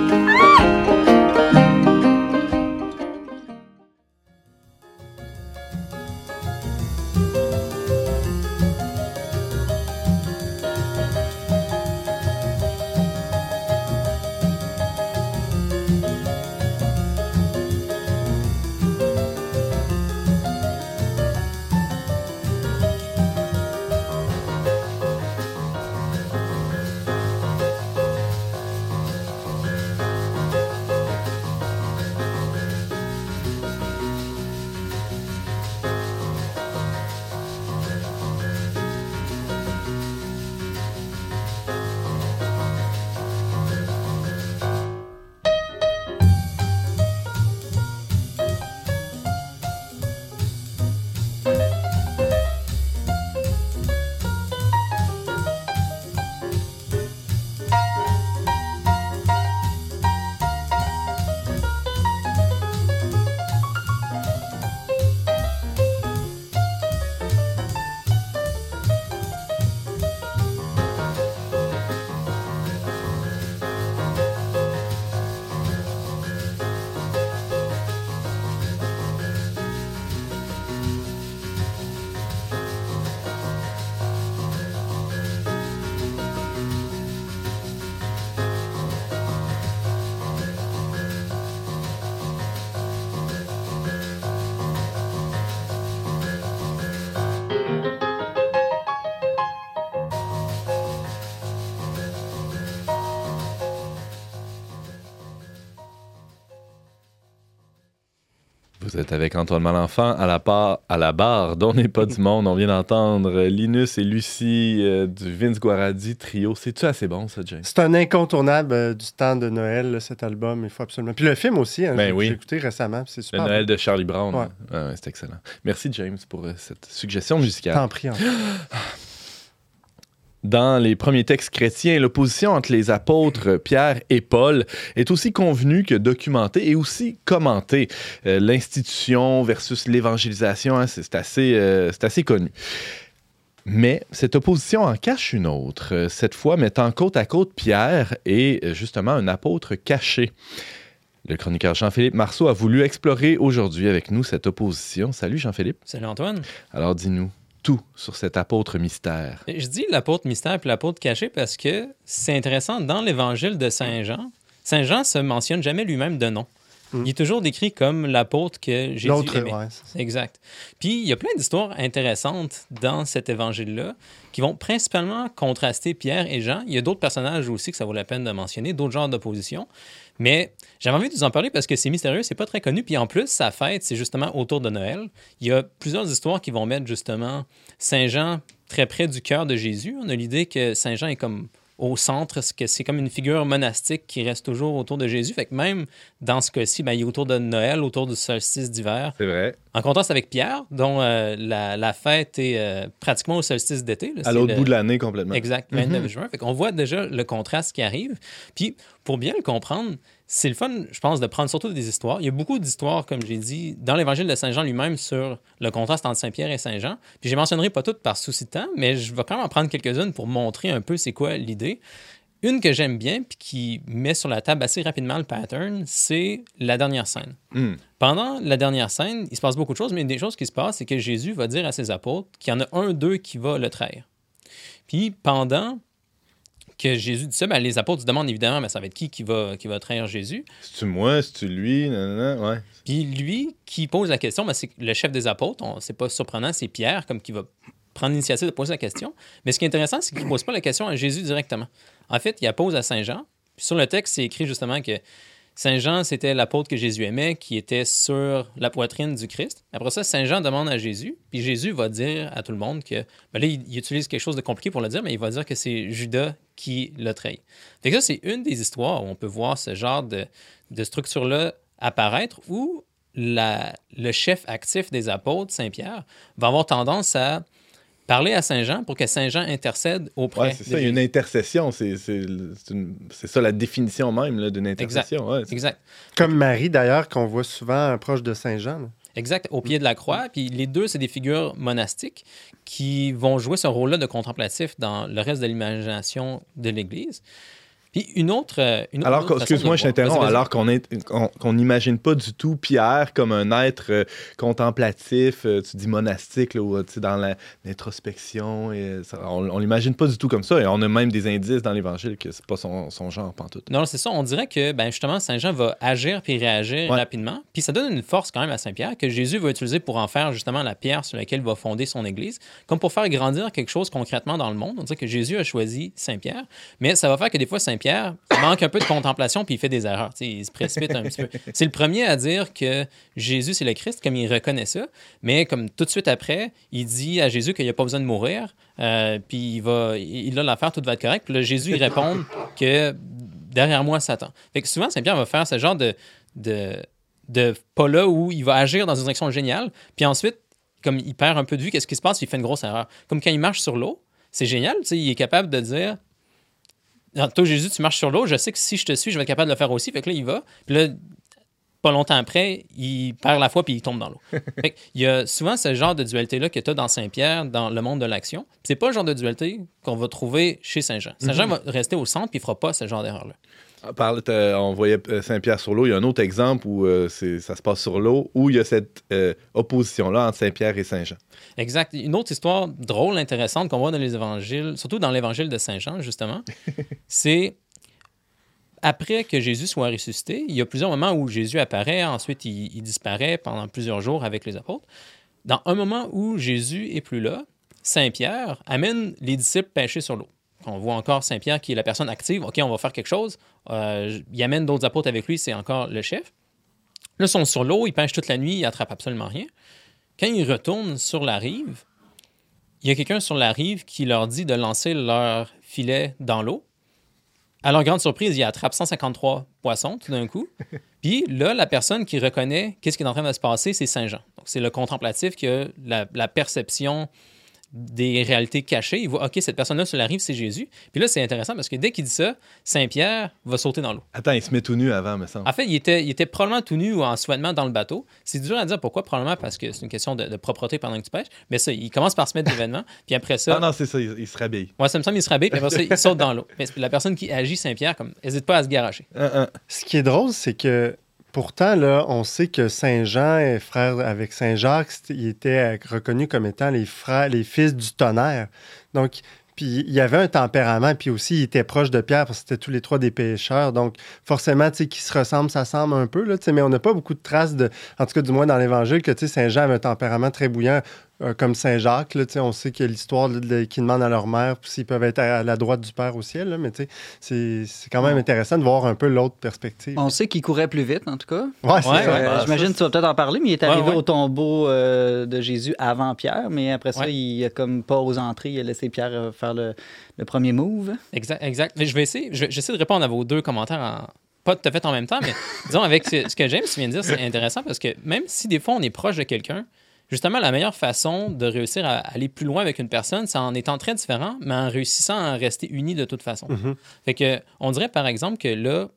[SPEAKER 2] Êtes avec Antoine Malenfant à la, part, à la barre dont n'est pas du monde. On vient d'entendre Linus et Lucie euh, du Vince Guaradi trio. C'est-tu assez bon, ça, James?
[SPEAKER 3] C'est un incontournable euh, du temps de Noël, cet album. Il faut absolument. Puis le film aussi, hein,
[SPEAKER 2] Ben
[SPEAKER 3] j'ai
[SPEAKER 2] oui.
[SPEAKER 3] écouté récemment. C'est
[SPEAKER 2] Le
[SPEAKER 3] super.
[SPEAKER 2] Noël de Charlie Brown.
[SPEAKER 3] Ouais.
[SPEAKER 2] Ah ouais, c'est excellent. Merci, James, pour euh, cette suggestion musicale.
[SPEAKER 3] T'en prie. Antoine.
[SPEAKER 2] Dans les premiers textes chrétiens, l'opposition entre les apôtres Pierre et Paul est aussi convenue que documentée et aussi commentée. Euh, L'institution versus l'évangélisation, hein, c'est assez, euh, assez connu. Mais cette opposition en cache une autre, euh, cette fois mettant côte à côte Pierre et euh, justement un apôtre caché. Le chroniqueur Jean-Philippe Marceau a voulu explorer aujourd'hui avec nous cette opposition. Salut Jean-Philippe.
[SPEAKER 6] Salut Antoine.
[SPEAKER 2] Alors dis-nous tout sur cet apôtre mystère.
[SPEAKER 6] Je dis l'apôtre mystère puis l'apôtre caché parce que c'est intéressant. Dans l'évangile de Saint Jean, Saint Jean se mentionne jamais lui-même de nom.
[SPEAKER 3] Mm.
[SPEAKER 6] Il est toujours décrit comme l'apôtre que Jésus
[SPEAKER 3] L'autre,
[SPEAKER 6] aimait.
[SPEAKER 3] ouais. c'est ça.
[SPEAKER 6] Exact. Puis il y a plein d'histoires intéressantes dans cet évangile-là qui vont principalement contraster Pierre et Jean. Il y a d'autres personnages aussi que ça vaut la peine de mentionner, d'autres genres d'opposition. Mais j'avais envie de vous en parler parce que c'est mystérieux, c'est pas très connu. Puis en plus, sa fête, c'est justement autour de Noël. Il y a plusieurs histoires qui vont mettre justement Saint Jean très près du cœur de Jésus. On a l'idée que Saint Jean est comme au centre, ce que c'est comme une figure monastique qui reste toujours autour de Jésus. Fait que même dans ce cas-ci, ben, il est autour de Noël, autour du solstice d'hiver.
[SPEAKER 2] C'est vrai.
[SPEAKER 6] En contraste avec Pierre, dont euh, la, la fête est euh, pratiquement au solstice d'été. là.
[SPEAKER 2] À
[SPEAKER 6] C'est
[SPEAKER 2] l'autre
[SPEAKER 6] le-
[SPEAKER 2] bout de l'année complètement.
[SPEAKER 6] Exact, 29 juin. Fait qu'on voit déjà le contraste qui arrive. Puis, pour bien le comprendre, c'est le fun, je pense, de prendre surtout des histoires. Il y a beaucoup d'histoires, comme j'ai dit, dans l'évangile de Saint Jean lui-même sur le contraste entre Saint-Pierre et Saint-Jean. Puis, je ne mentionnerai pas toutes par souci de temps, mais je vais quand même en prendre quelques-unes pour montrer un peu c'est quoi l'idée. Une que j'aime bien, puis qui met sur la table assez rapidement le pattern, c'est la dernière scène.
[SPEAKER 2] Hmm.
[SPEAKER 6] Pendant la dernière scène, il se passe beaucoup de choses, mais une des choses qui se passe, c'est que Jésus va dire à ses apôtres qu'il y en a un d'eux qui va le trahir. Puis pendant que Jésus dit ça, ben, les apôtres se demandent évidemment, mais ça va être qui qui va, qui va trahir Jésus.
[SPEAKER 2] C'est-tu moi, c'est-tu lui, nanana, ouais.
[SPEAKER 6] Puis lui qui pose la question, ben, c'est le chef des apôtres, on- c'est pas surprenant, c'est Pierre comme qui va prendre l'initiative de poser la question. Mais ce qui est intéressant, c'est qu'il ne pose pas la question à Jésus directement. En fait, il la pose à Saint Jean. Puis sur le texte, c'est écrit justement que Saint Jean, c'était l'apôtre que Jésus aimait, qui était sur la poitrine du Christ. Après ça, Saint Jean demande à Jésus, puis Jésus va dire à tout le monde que, ben là, il, il utilise quelque chose de compliqué pour le dire, mais il va dire que c'est Judas qui l'a trahi. Fait que ça, c'est une des histoires où on peut voir ce genre de, structure-là apparaître, où le chef actif des apôtres, Saint Pierre, va avoir tendance à parler à Saint Jean pour que Saint Jean intercède auprès
[SPEAKER 2] Ouais, c'est
[SPEAKER 6] de
[SPEAKER 2] ça, il y a une intercession. C'est ça la définition même là, d'une intercession. ouais, c'est-
[SPEAKER 6] Exact.
[SPEAKER 3] Comme Marie, d'ailleurs, qu'on voit souvent proche de Saint-Jean. là.
[SPEAKER 6] Exact, au pied de la croix. Puis les deux, c'est des figures monastiques qui vont jouer ce rôle-là de contemplatif dans le reste de l'imagination de l'Église. Puis une autre. Euh, une
[SPEAKER 2] alors, excuse-moi, je t'interromps. Alors qu'on n'imagine pas du tout Pierre comme un être euh, contemplatif, euh, tu dis monastique, là, dans l'introspection. on, on l'imagine pas du tout comme ça. Et on a même des indices dans l'Évangile que c'est pas son, son genre, pantoute.
[SPEAKER 6] Non, c'est ça. On dirait que ben, justement, Saint Jean va agir puis réagir rapidement. Puis ça donne une force quand même à Saint Pierre que Jésus va utiliser pour en faire justement la pierre sur laquelle il va fonder son Église, comme pour faire grandir quelque chose concrètement dans le monde. On dirait que Jésus a choisi Saint Pierre, mais ça va faire que des fois, Saint Pierre manque un peu de contemplation puis il fait des erreurs. il se précipite un petit peu. C'est le premier à dire que Jésus, c'est le Christ, comme il reconnaît ça. Mais comme tout de suite après, il dit à Jésus qu'il n'y a pas besoin de mourir. Euh, puis il, va, il a l'affaire, tout va être correct. Puis là, Jésus, il répond que derrière moi, Satan. Fait que souvent, Saint-Pierre va faire ce genre de, de, de pas là où il va agir dans une direction géniale. Puis ensuite, comme il perd un peu de vue, qu'est-ce qui se passe? Il fait une grosse erreur. Comme quand il marche sur l'eau, c'est génial. Il est capable de dire toi, Jésus, tu marches sur l'eau, je sais que si je te suis, je vais être capable de le faire aussi. Fait que là, il va. Puis là, pas longtemps après, il perd la foi puis il tombe dans l'eau. il y a souvent ce genre de dualité-là que tu as dans Saint-Pierre, dans le monde de l'action. C'est pas le genre de dualité qu'on va trouver chez Saint-Jean. Saint-Jean mhm. va rester au centre puis il fera pas ce genre d'erreur-là.
[SPEAKER 2] Ah, on voyait euh, Saint-Pierre sur l'eau. Il y a un autre exemple où euh, ça se passe sur l'eau, où il y a cette euh, opposition-là entre Saint-Pierre et Saint-Jean.
[SPEAKER 6] Exact. Une autre histoire drôle, intéressante qu'on voit dans les évangiles, surtout dans l'évangile de Saint-Jean, justement, c'est après que Jésus soit ressuscité, il y a plusieurs moments où Jésus apparaît, ensuite il, il disparaît pendant plusieurs jours avec les apôtres. Dans un moment où Jésus est plus là, Saint-Pierre amène les disciples pêcher sur l'eau. On voit encore Saint-Pierre qui est la personne active. OK, on va faire quelque chose. Euh, il amène d'autres apôtres avec lui, c'est encore le chef. Là, ils sont sur l'eau, ils pêchent toute la nuit, ils n'attrapent absolument rien. Quand ils retournent sur la rive, il y a quelqu'un sur la rive qui leur dit de lancer leur filet dans l'eau. À leur grande surprise, ils attrapent 153 poissons tout d'un coup. Puis là, la personne qui reconnaît qu'est-ce qui est en train de se passer, c'est Saint Jean. Donc, c'est le contemplatif qui a la perception des réalités cachées. Il voit, OK, cette personne-là sur la rive, c'est Jésus. Puis là, c'est intéressant parce que dès qu'il dit ça, Saint-Pierre va sauter dans l'eau.
[SPEAKER 2] Attends, il se met tout nu avant, me semble.
[SPEAKER 6] En fait, il était, il était probablement tout nu ou en soignement dans le bateau. C'est dur à dire pourquoi, probablement parce que c'est une question de, propreté pendant que tu pêches. Mais ça, il commence par se mettre d'événements, puis après ça.
[SPEAKER 2] Ah non, c'est ça, il, se rhabille.
[SPEAKER 6] Ouais, ça me semble, il se rhabille, puis après ça, il saute dans l'eau. Mais la personne qui agit, Saint-Pierre, comme, n'hésite pas à se garacher.
[SPEAKER 3] Ce qui est drôle, c'est que Pourtant, on sait que Saint Jean est frère avec Saint Jacques, il était reconnu comme étant les frères, les fils du tonnerre. Donc, puis il y avait un tempérament, puis aussi il était proche de Pierre parce que c'était tous les trois des pécheurs. Donc forcément, tu sais, qui se ressemblent, ça semble un peu, là, mais on n'a pas beaucoup de traces de, en tout cas du moins dans l'Évangile, que tu sais, Saint Jean avait un tempérament très bouillant. Euh, comme Saint-Jacques, on sait qu'il y a l'histoire qui demande à leur mère s'ils peuvent être à la droite du Père au ciel, mais c'est quand même intéressant de voir un peu l'autre perspective.
[SPEAKER 5] On sait qu'il courait plus vite, en tout cas.
[SPEAKER 3] Ouais, c'est
[SPEAKER 5] euh, J'imagine que tu vas peut-être en parler, mais il est arrivé au tombeau euh, de Jésus avant Pierre, mais après ça, il a comme pas aux entrées, il a laissé Pierre faire le, premier move.
[SPEAKER 6] Exact, exact. Mais je vais essayer, j'essaie de répondre à vos deux commentaires en, pas tout à fait en même temps, mais disons, avec ce, ce que James vient de dire, c'est intéressant parce que même si des fois on est proche de quelqu'un, justement, la meilleure façon de réussir à aller plus loin avec une personne, c'est en étant très différent, mais en réussissant à rester unis de toute façon. Mm-hmm. Fait que, on dirait par exemple que là,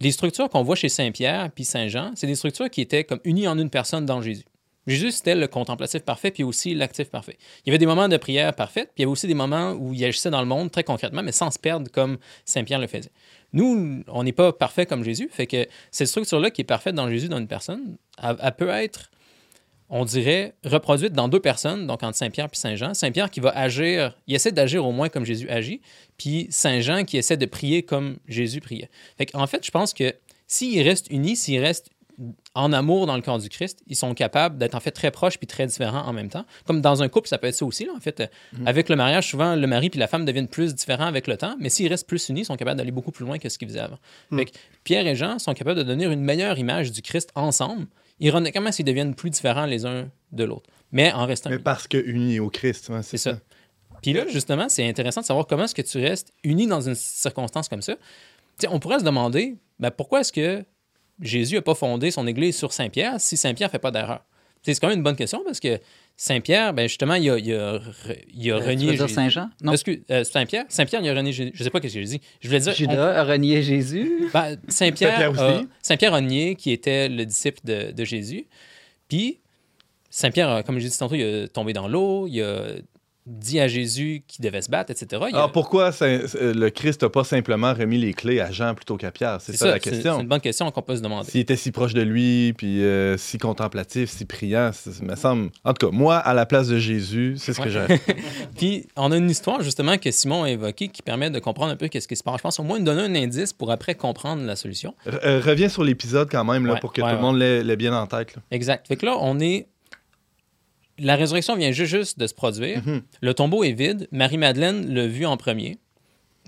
[SPEAKER 6] les structures qu'on voit chez Saint-Pierre puis Saint-Jean, c'est des structures qui étaient comme unies en une personne dans Jésus. Jésus, c'était le contemplatif parfait, puis aussi l'actif parfait. Il y avait des moments de prière parfaite, puis il y avait aussi des moments où il agissait dans le monde très concrètement, mais sans se perdre comme Saint-Pierre le faisait. Nous, on n'est pas parfait comme Jésus, fait que cette structure-là qui est parfaite dans Jésus, dans une personne, elle peut être on dirait, reproduite dans deux personnes, donc entre Saint-Pierre et Saint-Jean. Saint-Pierre qui va agir, il essaie d'agir au moins comme Jésus agit, puis Saint-Jean qui essaie de prier comme Jésus priait. en fait, je pense que s'ils restent unis, s'ils restent en amour dans le corps du Christ, ils sont capables d'être en fait très proches puis très différents en même temps. Comme dans un couple, ça peut être ça aussi. Là, en fait, mm-hmm. avec le mariage, souvent le mari puis la femme deviennent plus différents avec le temps, mais s'ils restent plus unis, ils sont capables d'aller beaucoup plus loin que ce qu'ils faisaient avant. Mm. Pierre et Jean sont capables de donner une meilleure image du Christ ensemble, ironiquement s'ils deviennent plus différents les uns de l'autre. Mais en restant.
[SPEAKER 2] Mais parce que unis au Christ,
[SPEAKER 6] c'est ça. Puis là, justement, c'est intéressant de savoir comment est-ce que tu restes uni dans une circonstance comme ça. on pourrait se demander ben, pourquoi est-ce que Jésus n'a pas fondé son Église sur Saint-Pierre si Saint-Pierre ne fait pas d'erreur? C'est quand même une bonne question parce que Saint-Pierre, ben justement, il a, il a, il a euh, renié.
[SPEAKER 5] Tu veux dire Saint-Jean?
[SPEAKER 6] Non. Euh, Saint-Pierre? Saint-Pierre, il a renié Jésus. Je ne sais pas ce que j'ai dit. Je voulais dire.
[SPEAKER 5] Judas a renié Jésus.
[SPEAKER 6] Ben, Saint-Pierre Saint-Pierre a, Saint a renié, qui était le disciple de, de Jésus. Puis, Saint-Pierre, comme je dit tantôt, il est tombé dans l'eau, il a dit à Jésus qu'il devait se battre, etc.
[SPEAKER 2] Alors pourquoi le Christ n'a pas simplement remis les clés à Jean plutôt qu'à Pierre? C'est ça, la question.
[SPEAKER 6] C'est une bonne question qu'on peut se demander.
[SPEAKER 2] S'il était si proche de lui, puis euh, si contemplatif, si priant, ça me semble... En tout cas, moi, à la place de Jésus, c'est ce que j'aurais
[SPEAKER 6] Puis on a une histoire, justement, que Simon a évoquée qui permet de comprendre un peu qu'est-ce qui se passe. Je pense au moins donner un indice pour après comprendre la solution.
[SPEAKER 2] Euh, reviens sur l'épisode quand même, là, pour que tout le monde l'ait bien en tête.
[SPEAKER 6] Exact. Fait que là, on est la résurrection vient juste, de se produire. Mhm. Le tombeau est vide. Marie-Madeleine l'a vu en premier.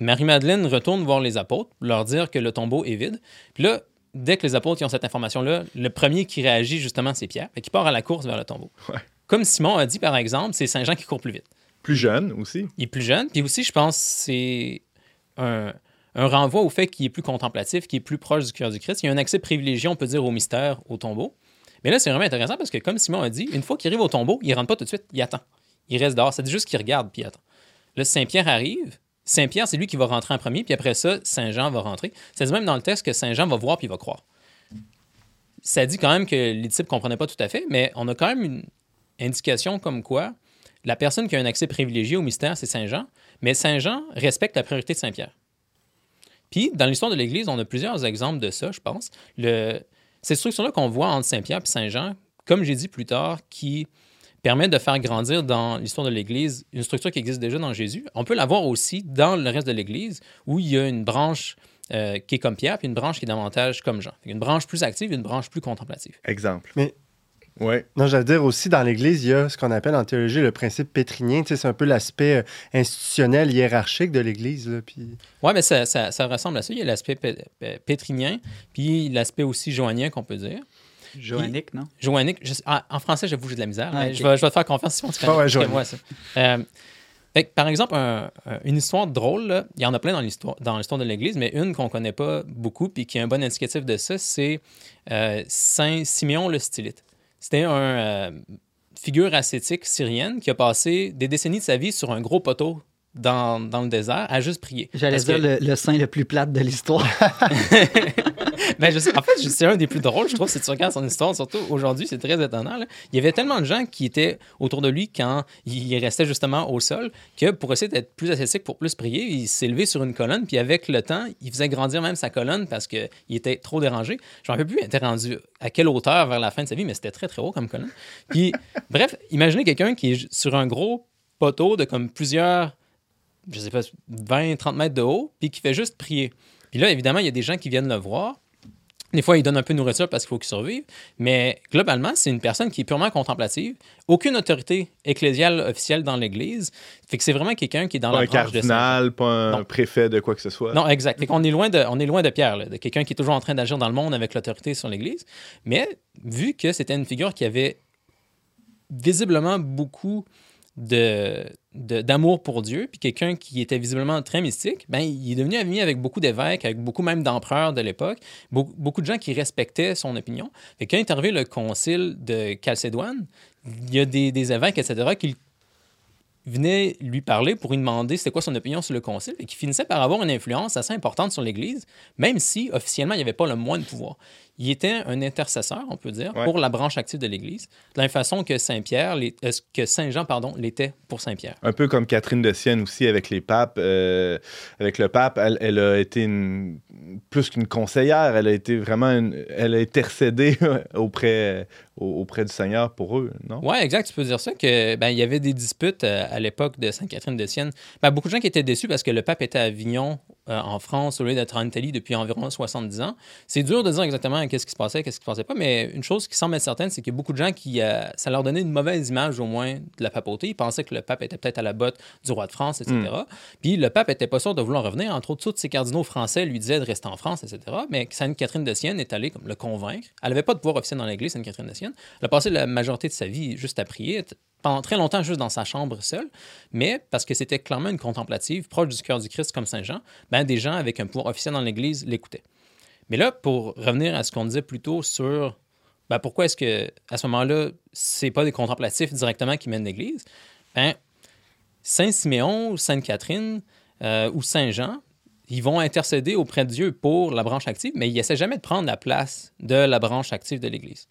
[SPEAKER 6] Marie-Madeleine retourne voir les apôtres, leur dire que le tombeau est vide. Puis là, dès que les apôtres ont cette information-là, le premier qui réagit, justement, c'est Pierre, et qui part à la course vers le tombeau. Comme Simon a dit, par exemple, c'est Saint-Jean qui court plus vite.
[SPEAKER 2] Plus jeune aussi.
[SPEAKER 6] Il est plus jeune. Puis aussi, je pense, c'est un, un renvoi au fait qu'il est plus contemplatif, qu'il est plus proche du cœur du Christ. Il y a un accès privilégié, on peut dire, au mystère, au tombeau. Mais là, c'est vraiment intéressant parce que, comme Simon a dit, une fois qu'il arrive au tombeau, il rentre pas tout de suite, il attend. Il reste dehors. C'est juste qu'il regarde puis il attend. Là, Saint-Pierre arrive. Saint-Pierre, c'est lui qui va rentrer en premier, puis après ça, Saint-Jean va rentrer. C'est même dans le texte que Saint-Jean va voir puis il va croire. Ça dit quand même que les disciples ne comprenaient pas tout à fait, mais on a quand même une indication comme quoi la personne qui a un accès privilégié au mystère, c'est Saint-Jean, mais Saint-Jean respecte la priorité de Saint-Pierre. Puis, dans l'histoire de l'Église, on a plusieurs exemples de ça, je pense. Le, cette structure-là qu'on voit entre Saint-Pierre et Saint-Jean, comme j'ai dit plus tard, qui permet de faire grandir dans l'histoire de l'Église une structure qui existe déjà dans Jésus. On peut la voir aussi dans le reste de l'Église, où il y a une branche euh, qui est comme Pierre, puis une branche qui est davantage comme Jean. Une branche plus active, une branche plus contemplative.
[SPEAKER 2] Exemple.
[SPEAKER 3] Mais Ouais. Non, j'allais dire aussi, dans l'Église, il y a ce qu'on appelle en théologie le principe pétrinien. Tu sais, c'est un peu l'aspect euh, institutionnel, hiérarchique de l'Église. Puis...
[SPEAKER 6] Oui, mais ça, ça, ça, ressemble à ça. Il y a l'aspect pétrinien, puis l'aspect aussi joannien qu'on peut dire.
[SPEAKER 5] Joannique, non?
[SPEAKER 6] Joannique. Ah, en français, j'avoue, j'ai de la misère. Ah, je, vais, je, vais, te faire confiance si tu
[SPEAKER 3] connais. Ah ouais,
[SPEAKER 6] moi, ça. Euh, par exemple, une histoire drôle, il y en a plein dans l'histoire, dans l'histoire de l'Église, mais une qu'on ne connaît pas beaucoup, puis qui est un bon indicatif de ça, c'est euh, Saint Siméon le Stylite. C'était une euh, figure ascétique syrienne qui a passé des décennies de sa vie sur un gros poteau dans, dans le désert à juste prier.
[SPEAKER 5] J'allais dire le, le, saint le plus plat de l'histoire.
[SPEAKER 6] ben, je sais, en fait, c'est un des plus drôles, je trouve, si tu regardes son histoire, surtout aujourd'hui, c'est très étonnant. Il y avait tellement de gens qui étaient autour de lui quand il restait justement au sol que pour essayer d'être plus ascétique, pour plus prier, il s'est levé sur une colonne, puis avec le temps, il faisait grandir même sa colonne parce qu'il était trop dérangé. Je ne plus, il était rendu à quelle hauteur vers la fin de sa vie, mais c'était très, très haut comme colonne. Puis, bref, imaginez quelqu'un qui est sur un gros poteau de comme plusieurs, je sais pas, 20, 30 mètres de haut, puis qui fait juste prier. Puis là, évidemment, il y a des gens qui viennent le voir, des fois, il donne un peu de nourriture parce qu'il faut qu'il survive. Mais globalement, c'est une personne qui est purement contemplative. Aucune autorité ecclésiale officielle dans l'Église. Fait que c'est vraiment quelqu'un qui est dans
[SPEAKER 2] pas
[SPEAKER 6] la
[SPEAKER 2] un cardinal, pas un préfet de quoi que ce soit.
[SPEAKER 6] Non, exact. Fait qu'on est loin de, on est loin de Pierre, de quelqu'un qui est toujours en train d'agir dans le monde avec l'autorité sur l'Église. Mais vu que c'était une figure qui avait visiblement beaucoup de, d'amour pour Dieu, puis quelqu'un qui était visiblement très mystique, ben, il est devenu ami avec beaucoup d'évêques, avec beaucoup même d'empereurs de l'époque, beaucoup, de gens qui respectaient son opinion. Et quand est arrivé le concile de Chalcédoine, il y a des, des évêques, etc., qui venaient lui parler pour lui demander c'était quoi son opinion sur le concile, et qui finissaient par avoir une influence assez importante sur l'Église, même si officiellement il n'y avait pas le moins de pouvoir il était un intercesseur, on peut dire, pour la branche active de l'Église, de la même façon que Saint-Pierre, euh, que Saint-Jean, pardon, l'était pour Saint-Pierre.
[SPEAKER 2] Un peu comme Catherine de Sienne aussi avec les papes. Euh, avec le pape, elle, a été une, plus qu'une conseillère, elle a été vraiment, elle a intercédé auprès, auprès du Seigneur pour eux, non?
[SPEAKER 6] Oui, exact. Tu peux dire ça, que ben, il y avait des disputes euh, à l'époque de Sainte Catherine de Sienne. Ben, beaucoup de gens qui étaient déçus parce que le pape était à Avignon euh, en France au lieu d'être en Italie depuis environ 70 ans. C'est dur de dire exactement qu'est-ce qui se passait, qu'est-ce qui se passait pas, mais une chose qui semble être certaine, c'est qu'il y a beaucoup de gens qui, euh, ça leur donnait une mauvaise image au moins de la papauté. Ils pensaient que le pape était peut-être à la botte du roi de France, etc. Hmm. Puis le pape était pas sûr de vouloir revenir. Entre autres, tous ses cardinaux français lui disaient de rester en France, etc. Mais Sainte Catherine de Sienne est allée comme le convaincre. Elle n'avait pas de pouvoir officiel dans l'Église, Sainte Catherine de Sienne. Elle a passé la majorité de sa vie juste à prier, pendant très longtemps juste dans sa chambre seule, mais parce que c'était clairement une contemplative, proche du cœur du Christ comme Saint Jean, ben, des gens avec un pouvoir officiel dans l'Église l'écoutaient. Mais là, pour revenir à ce qu'on disait plus tôt sur ben, pourquoi est-ce que à ce moment-là, c'est pas des contemplatifs directement qui mènent l'Église, ben, Saint Siméon, Sainte Catherine euh, ou Saint Jean, ils vont intercéder auprès de Dieu pour la branche active, mais ils essaient jamais de prendre la place de la branche active de l'Église.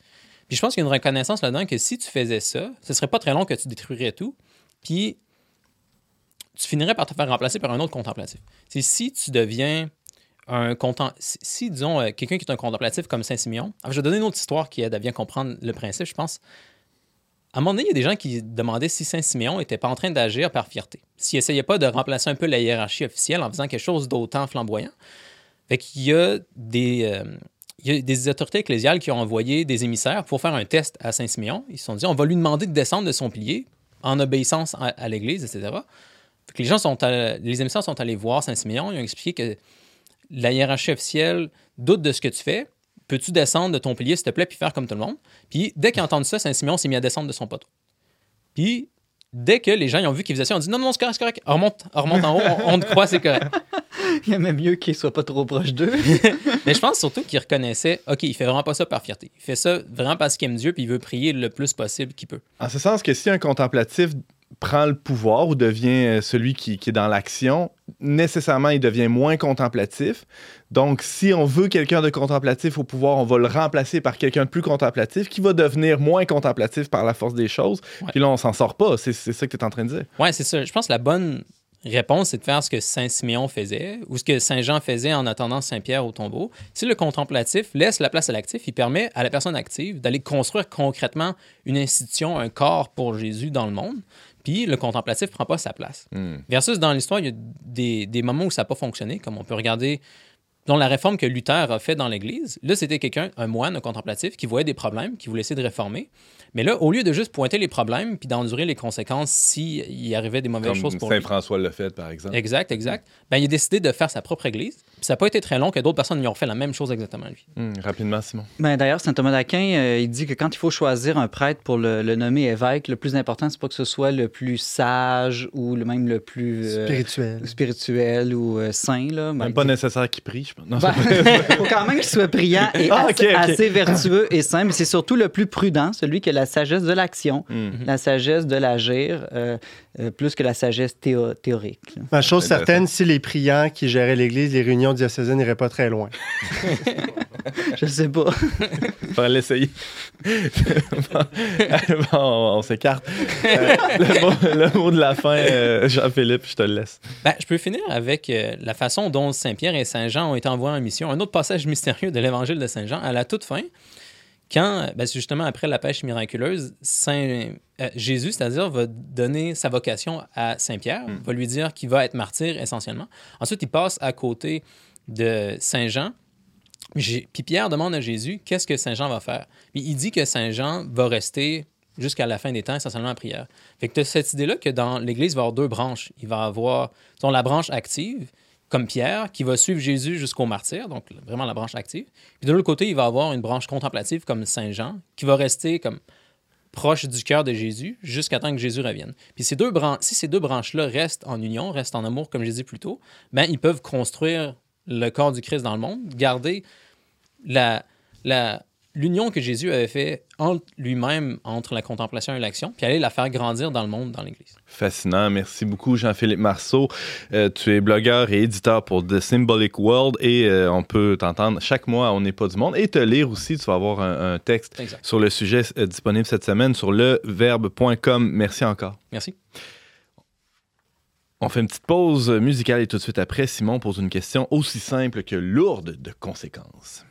[SPEAKER 6] Puis je pense qu'il y a une reconnaissance là-dedans que si tu faisais ça, ce serait pas très long que tu détruirais tout. Puis tu finirais par te faire remplacer par un autre contemplatif. C'est si tu deviens un content... Si, disons, euh, quelqu'un qui est un contemplatif comme Saint-Simeon, je vais donner une autre histoire qui aide à bien comprendre le principe, je pense. À un moment donné, il y a des gens qui demandaient si Saint-Siméon n'était pas en train d'agir par fierté, s'il essayait pas de remplacer un peu la hiérarchie officielle en faisant quelque chose d'autant flamboyant. Fait qu'il y a des... Euh, il y a des autorités ecclésiales qui ont envoyé des émissaires pour faire un test à Saint-Siméon. Ils se sont dit, on va lui demander de descendre de son pilier en obéissance à, l'Église, etc. les gens sont les émissaires sont allés voir Saint-Siméon, ils ont expliqué que la hiérarchie officielle doute de ce que tu fais. Peux-tu descendre de ton pilier, s'il te plaît, puis faire comme tout le monde? Puis dès qu'ils entendent ça, Saint-Siméon s'est mis à descendre de son poteau. Puis dès que les gens ont vu qu'il faisait ça, on dit non, non, c'est correct, c'est correct. On remonte, remonte en haut, on, te croit, c'est correct.
[SPEAKER 5] Il y a même mieux qu'il soit pas trop proche d'eux.
[SPEAKER 6] Mais je pense surtout qu'il reconnaissait, OK, il fait vraiment pas ça par fierté. Il fait ça vraiment parce qu'il aime Dieu puis il veut prier le plus possible qu'il peut.
[SPEAKER 2] En ce sens que si un contemplatif prend le pouvoir ou devient euh, celui qui, est dans l'action, nécessairement, il devient moins contemplatif. Donc, si on veut quelqu'un de contemplatif au pouvoir, on va le remplacer par quelqu'un de plus contemplatif qui va devenir moins contemplatif par la force des choses. Puis là, on s'en sort pas. C'est ça que tu es en train de dire.
[SPEAKER 6] Oui, c'est ça. Je pense que la bonne réponse, c'est de faire ce que Saint Siméon faisait ou ce que Saint Jean faisait en attendant Saint Pierre au tombeau. Si le contemplatif laisse la place à l'actif, il permet à la personne active d'aller construire concrètement une institution, un corps pour Jésus dans le monde puis le contemplatif prend pas sa place. Hmm. Versus dans l'histoire, il y a des, des, moments où ça n'a pas fonctionné, comme on peut regarder dans la réforme que Luther a fait dans l'Église. Là, c'était quelqu'un, un moine, un contemplatif, qui voyait des problèmes, qui voulait essayer de réformer. Mais là, au lieu de juste pointer les problèmes puis d'endurer les conséquences s'il y arrivait des mauvaises choses pour
[SPEAKER 2] Saint François l'a fait, par exemple.
[SPEAKER 6] Exact, exact. Ben, il a décidé de faire sa propre église. Puis ça n'a pas été très long que d'autres personnes lui ont fait la même chose exactement lui.
[SPEAKER 2] Hmm, rapidement, Simon.
[SPEAKER 5] Ben, D'ailleurs, saint Thomas d'Aquin, euh, il dit que quand il faut choisir un prêtre pour le, nommer évêque, le plus important, c'est pas que ce soit le plus sage ou le même le plus
[SPEAKER 3] euh, spirituel,
[SPEAKER 5] spirituel ou euh, saint. Là.
[SPEAKER 2] Même pas nécessaire qu'il prie, je
[SPEAKER 5] Il faut quand même qu'il soit priant et ah, assez, vertueux et mais c'est surtout le plus prudent, celui qui a la sagesse de l'action Mhm. la sagesse de l'agir, euh, euh, plus que la sagesse théorique.
[SPEAKER 3] Ma chose certaine, si les priants qui géraient l'Église, les réunions diocésaines n'iraient pas très loin.
[SPEAKER 5] Je sais pas.
[SPEAKER 2] Faudrait l'essayer. on, s'écarte. Euh, le, mot, de la fin, Jean-Philippe, je te le laisse.
[SPEAKER 6] Ben, je peux finir avec la façon dont Saint-Pierre et Saint-Jean ont été envoyés en mission. Un autre passage mystérieux de l'Évangile de Saint-Jean, à la toute fin, quand, ben, justement après la pêche miraculeuse, Saint, euh, Jésus, c'est-à-dire, va donner sa vocation à Saint-Pierre, hmm. va lui dire qu'il va être martyr essentiellement. Ensuite, il passe à côté de Saint-Jean. Puis Pierre demande à Jésus qu'est-ce que Saint-Jean va faire? Puis il dit que Saint-Jean va rester jusqu'à la fin des temps, essentiellement en prière. Fait que tu as cette idée-là que dans l'Église, il va y avoir deux branches. Il va avoir la branche active, comme Pierre, qui va suivre Jésus jusqu'au martyr, donc vraiment la branche active. Puis de l'autre côté, il va avoir une branche contemplative comme Saint Jean, qui va rester comme proche du cœur de Jésus jusqu'à temps que Jésus revienne. Puis ces deux si ces deux branches-là restent en union, restent en amour, comme j'ai dit plus tôt, ben, ils peuvent construire le corps du Christ dans le monde, garder la, la, l'union que Jésus avait fait entre lui-même, entre la contemplation et l'action, puis aller la faire grandir dans le monde, dans l'Église.
[SPEAKER 2] Fascinant. Merci beaucoup, Jean-Philippe Marceau. Euh, tu es blogueur et éditeur pour The Symbolic World et euh, on peut t'entendre chaque mois On n'est pas du monde et te lire aussi. Tu vas avoir un, texte sur le sujet euh, disponible cette semaine sur leverbe.com. Merci encore.
[SPEAKER 6] Merci.
[SPEAKER 2] On fait une petite pause musicale et tout de suite après, Simon pose une question aussi simple que lourde de conséquences.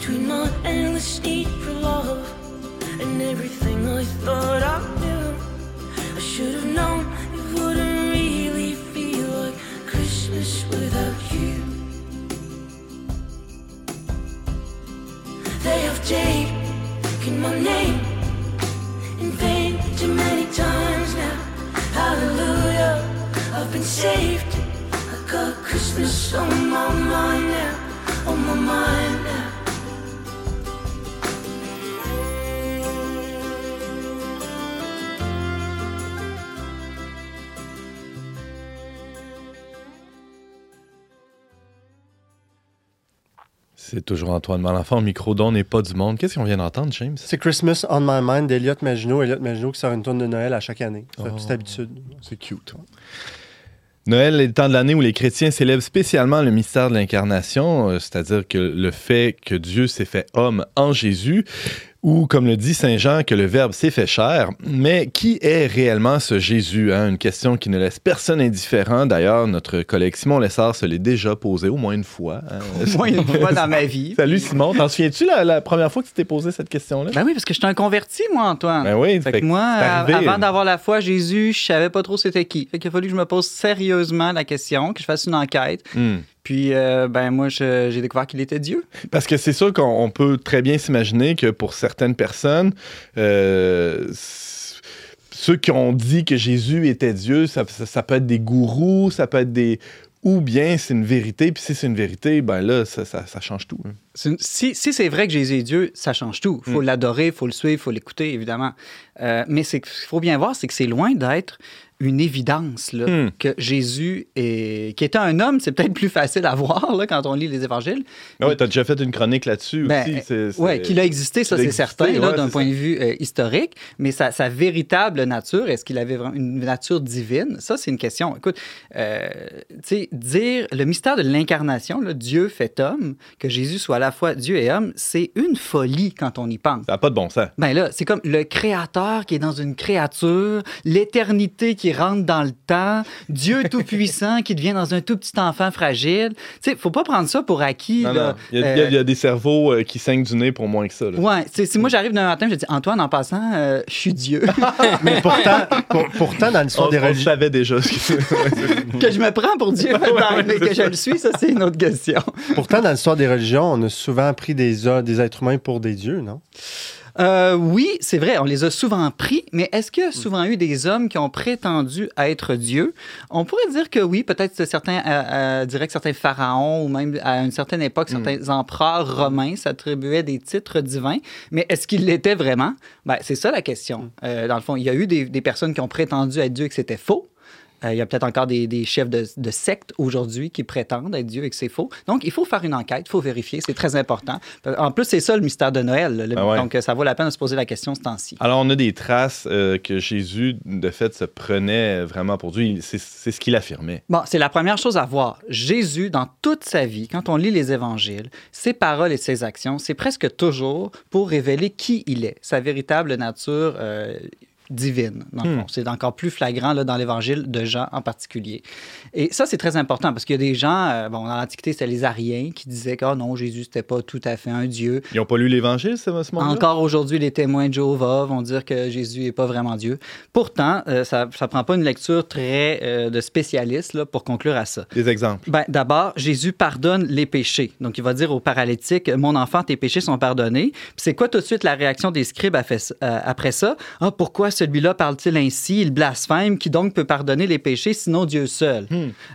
[SPEAKER 8] Between my endless need for love and everything I thought I knew. I should have known it wouldn't really feel like Christmas without you. They have taken my name in vain too many times now. Hallelujah, I've been saved. I got Christmas on my mind now, on my mind
[SPEAKER 2] C'est toujours Antoine Malenfant au micro d'On n'est pas du monde. Qu'est-ce qu'on vient d'entendre, James?
[SPEAKER 3] C'est Christmas on My Mind d'Eliott Maginot. Eliott Maginot qui sort une tourne de Noël à chaque année. C'est
[SPEAKER 2] Oh.
[SPEAKER 3] habitude.
[SPEAKER 2] C'est cute. Noël est le temps de l'année où les chrétiens célèbrent spécialement le mystère de l'incarnation, euh, c'est-à-dire que le fait que Dieu s'est fait homme en Jésus, ou comme le dit Saint Jean, que le Verbe s'est fait chair. Mais qui est réellement ce Jésus? hein? Une question qui ne laisse personne indifférent. D'ailleurs, notre collègue Simon Lessard se l'est déjà posé au moins une fois. hein?
[SPEAKER 5] Moi, une fois dans ma vie.
[SPEAKER 2] Salut Simon, t'en souviens-tu la, la première fois que tu t'es posé cette question-là?
[SPEAKER 5] Ben oui, parce que je suis un converti, moi, Antoine.
[SPEAKER 2] Ben oui,
[SPEAKER 5] Fait
[SPEAKER 2] fait
[SPEAKER 5] que moi,
[SPEAKER 2] arrivé.
[SPEAKER 5] avant d'avoir la foi, Jésus, je savais pas trop c'était qui. Fait qu'il a fallu que je me pose sérieusement la question, que je fasse une enquête.
[SPEAKER 2] Hmm.
[SPEAKER 5] Puis, euh, ben moi, j'ai découvert qu'il était Dieu.
[SPEAKER 2] Parce que c'est sûr qu'on on peut très bien s'imaginer que pour certaines personnes, euh, ceux qui ont dit que Jésus était Dieu, ça, peut être des gourous, ça peut être des... Ou bien c'est une vérité, puis si c'est une vérité, ben là, ça change tout. hein.
[SPEAKER 5] Une- Si, si c'est vrai que Jésus est Dieu, ça change tout. Il faut l'adorer, il faut le suivre, il faut l'écouter, évidemment. Euh, mais ce qu'il faut bien voir, c'est que c'est loin d'être une évidence là,
[SPEAKER 2] Hmm.
[SPEAKER 5] que Jésus est, qui était un homme, c'est peut-être plus facile à voir là, quand on lit les évangiles.
[SPEAKER 2] Ah ouais, t'as déjà fait une chronique là-dessus
[SPEAKER 5] Ben,
[SPEAKER 2] aussi. c'est-
[SPEAKER 5] Oui, qu'il a existé, ça c'est certain,
[SPEAKER 2] ouais,
[SPEAKER 5] d'un point
[SPEAKER 2] ça.
[SPEAKER 5] de vue euh, historique, mais sa, sa véritable nature, est-ce qu'il avait vraiment une nature divine? Ça, c'est une question. Écoute, euh, tu sais, dire le mystère de l'incarnation, Dieu fait homme, que Jésus soit la fois Dieu et homme, c'est une folie quand on y pense.
[SPEAKER 2] Ça n'a pas de bon sens.
[SPEAKER 5] Ben là, c'est comme le créateur qui est dans une créature, l'éternité qui rentre dans le temps, Dieu tout-puissant qui devient dans un tout petit enfant fragile. Tu sais, faut pas prendre ça pour acquis.
[SPEAKER 2] Non,
[SPEAKER 5] là.
[SPEAKER 2] non. Il y, a,
[SPEAKER 5] Euh,
[SPEAKER 2] il y des cerveaux euh, qui saignent du nez pour moins que ça. là.
[SPEAKER 5] Ouais, c'est- si moi j'arrive d'un matin, je dis Antoine, en passant, euh, je suis Dieu.
[SPEAKER 3] Mais pourtant, pour- pourtant dans l'histoire des religions.
[SPEAKER 2] savait déjà.
[SPEAKER 5] que je me prends pour Dieu, mais que je le suis, ça c'est une autre question.
[SPEAKER 3] Pourtant, dans l'histoire des religions, on a souvent pris des, des êtres humains pour des dieux, non?
[SPEAKER 5] Euh, oui, c'est vrai, on les a souvent pris, mais est-ce qu'il y a souvent eu des hommes qui ont prétendu être Dieu? On pourrait dire que oui, peut-être certains euh, euh, diraient que certains pharaons ou même à une certaine époque, certains empereurs romains s'attribuaient des titres divins, mais est-ce qu'ils l'étaient vraiment? Ben, c'est ça la question. Euh, dans le fond, il y a eu des, des personnes qui ont prétendu être Dieu et que c'était faux. Euh, il y a peut-être encore des, des chefs de, de sectes aujourd'hui qui prétendent être Dieu et que c'est faux. Donc, il faut faire une enquête, il faut vérifier, c'est très important. Euh, En plus, c'est ça le mystère de Noël. le-
[SPEAKER 2] Ah ouais.
[SPEAKER 5] Donc, euh, ça vaut la peine de se poser la question ce temps-ci.
[SPEAKER 2] Alors, on a des traces euh, que Jésus, de fait, se prenait vraiment pour Dieu. C'est c'est ce qu'il affirmait.
[SPEAKER 5] Bon, c'est la première chose à voir. Jésus, dans toute sa vie, quand on lit les évangiles, ses paroles et ses actions, c'est presque toujours pour révéler qui il est, sa véritable nature euh, divine. Dans le
[SPEAKER 2] Hmm.
[SPEAKER 5] fond. C'est encore plus flagrant là, dans l'évangile de Jean en particulier. Et ça, c'est très important parce qu'il y a des gens, euh, bon, dans l'Antiquité, c'était les Ariens qui disaient que oh non, Jésus, c'était pas tout à fait un Dieu.
[SPEAKER 2] Ils n'ont pas lu l'Évangile, ce, ce monde-là?
[SPEAKER 5] Encore aujourd'hui, les témoins de Jéhovah vont dire que Jésus n'est pas vraiment Dieu. Pourtant, euh, ça ne prend pas une lecture très euh, de spécialiste là, pour conclure à ça.
[SPEAKER 2] Des exemples.
[SPEAKER 5] Ben, D'abord, Jésus pardonne les péchés. Donc, il va dire au paralytique, Mon enfant, tes péchés sont pardonnés. C'est quoi tout de suite la réaction des scribes a fait- après ça? Ah, pourquoi celui-là parle-t-il ainsi? Il blasphème. Qui donc peut pardonner les péchés, sinon Dieu seul?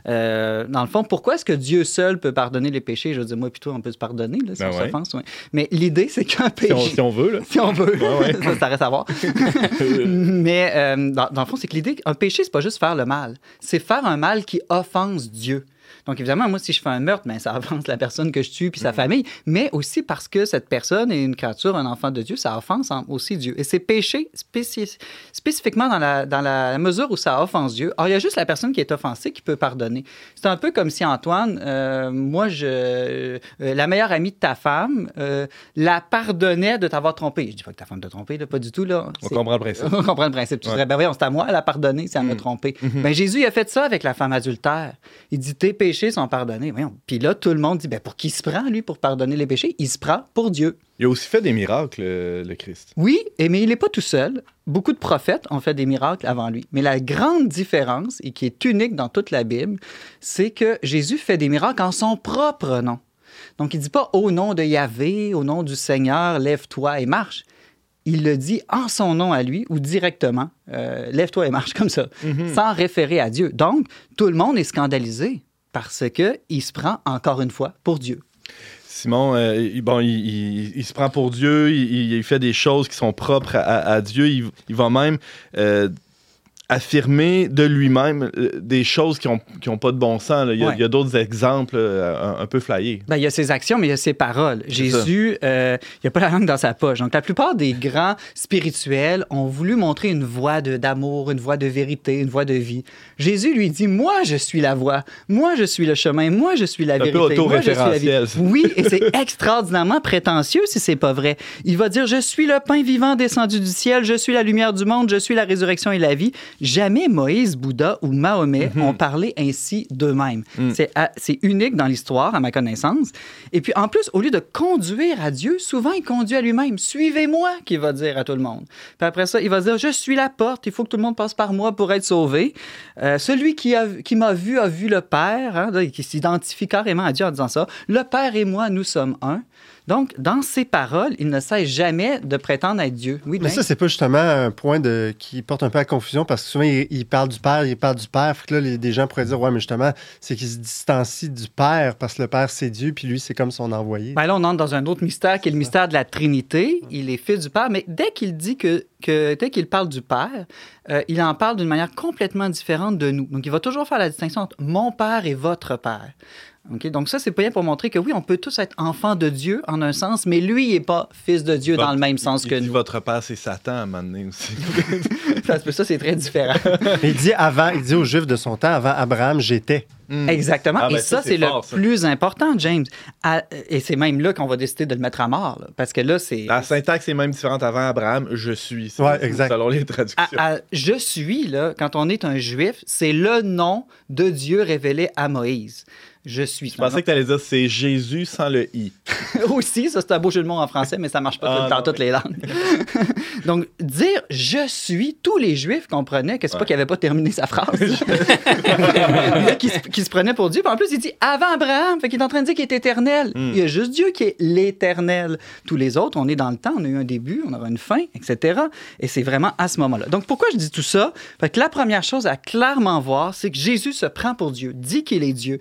[SPEAKER 5] Euh, dans le fond, pourquoi est-ce que Dieu seul peut pardonner les péchés? Je veux dire, moi, plutôt, on peut se pardonner, là, si
[SPEAKER 2] Ben
[SPEAKER 5] on
[SPEAKER 2] ouais.
[SPEAKER 5] s'offense. ouais. Mais l'idée, c'est qu'un
[SPEAKER 2] Si
[SPEAKER 5] péché...
[SPEAKER 2] on, si on veut, là.
[SPEAKER 5] Si on veut. Ça reste à voir. Mais euh, dans, dans le fond, c'est que l'idée, un péché, c'est pas juste faire le mal. C'est faire un mal qui offense Dieu. Donc, évidemment, moi, si je fais un meurtre, ben, ça offense la personne que je tue puis sa famille, mais aussi parce que cette personne est une créature, un enfant de Dieu, ça offense en- aussi Dieu. Et c'est péché spéci- spécifiquement dans la, dans la mesure où ça offense Dieu. Or, il y a juste la personne qui est offensée qui peut pardonner. C'est un peu comme si Antoine, euh, moi, je, euh, la meilleure amie de ta femme, euh, la pardonnait de t'avoir trompé. Je dis pas que ta femme t'a trompé, là, pas du tout. Là.
[SPEAKER 2] On
[SPEAKER 5] C'est-
[SPEAKER 2] comprend le principe.
[SPEAKER 5] on comprend le principe. Tu
[SPEAKER 2] Ouais.
[SPEAKER 5] dirais, ben voyons, c'est à moi, elle a pardonné si elle m'a trompé. Ben, Jésus, il a fait ça avec la femme adultère. Il dit, t'es péchés sont pardonnés. Puis là, tout le monde dit, ben, pour qui se prend, lui, pour pardonner les péchés? Il se prend pour Dieu.
[SPEAKER 2] Il a aussi fait des miracles, le Christ.
[SPEAKER 5] Oui, mais il n'est pas tout seul. Beaucoup de prophètes ont fait des miracles avant lui. Mais la grande différence, et qui est unique dans toute la Bible, c'est que Jésus fait des miracles en son propre nom. Donc, il ne dit pas au nom de Yahvé, au nom du Seigneur, lève-toi et marche. Il le dit en son nom à lui ou directement, euh, lève-toi et marche comme ça, mhm. sans référer à Dieu. Donc, tout le monde est scandalisé parce qu'il se prend encore une fois pour Dieu.
[SPEAKER 2] Simon, euh, bon, il, se prend pour Dieu, il, fait des choses qui sont propres à, Dieu. Il, va même euh, affirmer de lui-même euh, des choses qui n'ont qui ont pas de bon sens. Il y a, d'autres exemples euh, un, peu flyés.
[SPEAKER 5] Ben, il y a ses actions, mais il y a ses paroles. Jésus, euh, il n'y a pas la langue dans sa poche. Donc, la plupart des grands spirituels ont voulu montrer une voie d'amour, une voie de vérité, une voie de vie. Jésus lui dit, moi, je suis la voie. Moi, je suis le chemin. Moi, je suis la vérité. Un peu
[SPEAKER 2] auto-référentiel.
[SPEAKER 5] Oui, et c'est extraordinairement prétentieux si c'est pas vrai. Il va dire, je suis le pain vivant descendu du ciel. Je suis la lumière du monde. Je suis la résurrection et la vie. Jamais Moïse, Bouddha ou Mahomet mhm. ont parlé ainsi d'eux-mêmes. Mm. C'est unique dans l'histoire, à ma connaissance. Et puis, en plus, au lieu de conduire à Dieu, souvent, il conduit à lui-même. Suivez-moi, qu'il va dire à tout le monde. Puis après ça, il va dire, je suis la porte, il faut que tout le monde passe par moi pour être sauvé. Euh, celui qui m'a qui vu a vu le Père, hein, qui s'identifie carrément à Dieu en disant ça. Le Père et moi, nous sommes un. Donc, dans ses paroles, il ne cesse jamais de prétendre être Dieu.
[SPEAKER 3] Oui, Mais ça, c'est pas justement un point de, qui porte un peu à confusion parce que souvent, il, parle du Père, il parle du Père. Fait que là, les, des gens pourraient dire, ouais, mais justement, c'est qu'il se distancie du Père parce que le Père, c'est Dieu, puis lui, c'est comme son envoyé.
[SPEAKER 5] Ben là, on entre dans un autre mystère qui est le mystère de la Trinité. Il est fils du Père, mais dès qu'il dit que, que dès qu'il parle du Père, euh, il en parle d'une manière complètement différente de nous. Donc, il va toujours faire la distinction entre mon Père et votre Père. Donc ça, c'est pas bien pour montrer que oui, on peut tous être enfants de Dieu en un sens, mais lui, il n'est pas fils de Dieu dans le même sens que nous.
[SPEAKER 2] Votre père, c'est Satan à un moment donné aussi.
[SPEAKER 5] ça, c'est très différent.
[SPEAKER 3] il dit avant, il dit aux Juifs de son temps, avant Abraham, j'étais.
[SPEAKER 5] Hmm. Exactement. Ah, et ben, ça, c'est le plus important, James. et c'est même là qu'on va décider de le mettre à mort. parce que là, c'est.
[SPEAKER 2] La syntaxe est même différente. Avant Abraham, je suis.
[SPEAKER 3] Ouais, exact.
[SPEAKER 2] Selon les traductions.
[SPEAKER 5] je suis, là, quand on est un juif, c'est le nom de Dieu révélé à Moïse. Je suis.
[SPEAKER 2] Je pensais que tu allais dire c'est Jésus sans le i.
[SPEAKER 5] Aussi, ça c'est un beau jeu de mots en français, mais ça marche pas ah, dans toutes les langues. Donc, dire je suis, tous les Juifs comprenaient que c'est pas qu'il avait pas terminé sa phrase. qui, qui, se prenait pour Dieu. Puis en plus, il dit avant Abraham, fait qu'il est en train de dire qu'il est éternel. Hmm. Il y a juste Dieu qui est l'éternel. Tous les autres, on est dans le temps, on a eu un début, on aura une fin, etc. Et c'est vraiment à ce moment-là. Donc, pourquoi je dis tout ça? Fait que la première chose à clairement voir, c'est que Jésus se prend pour Dieu, dit qu'il est Dieu,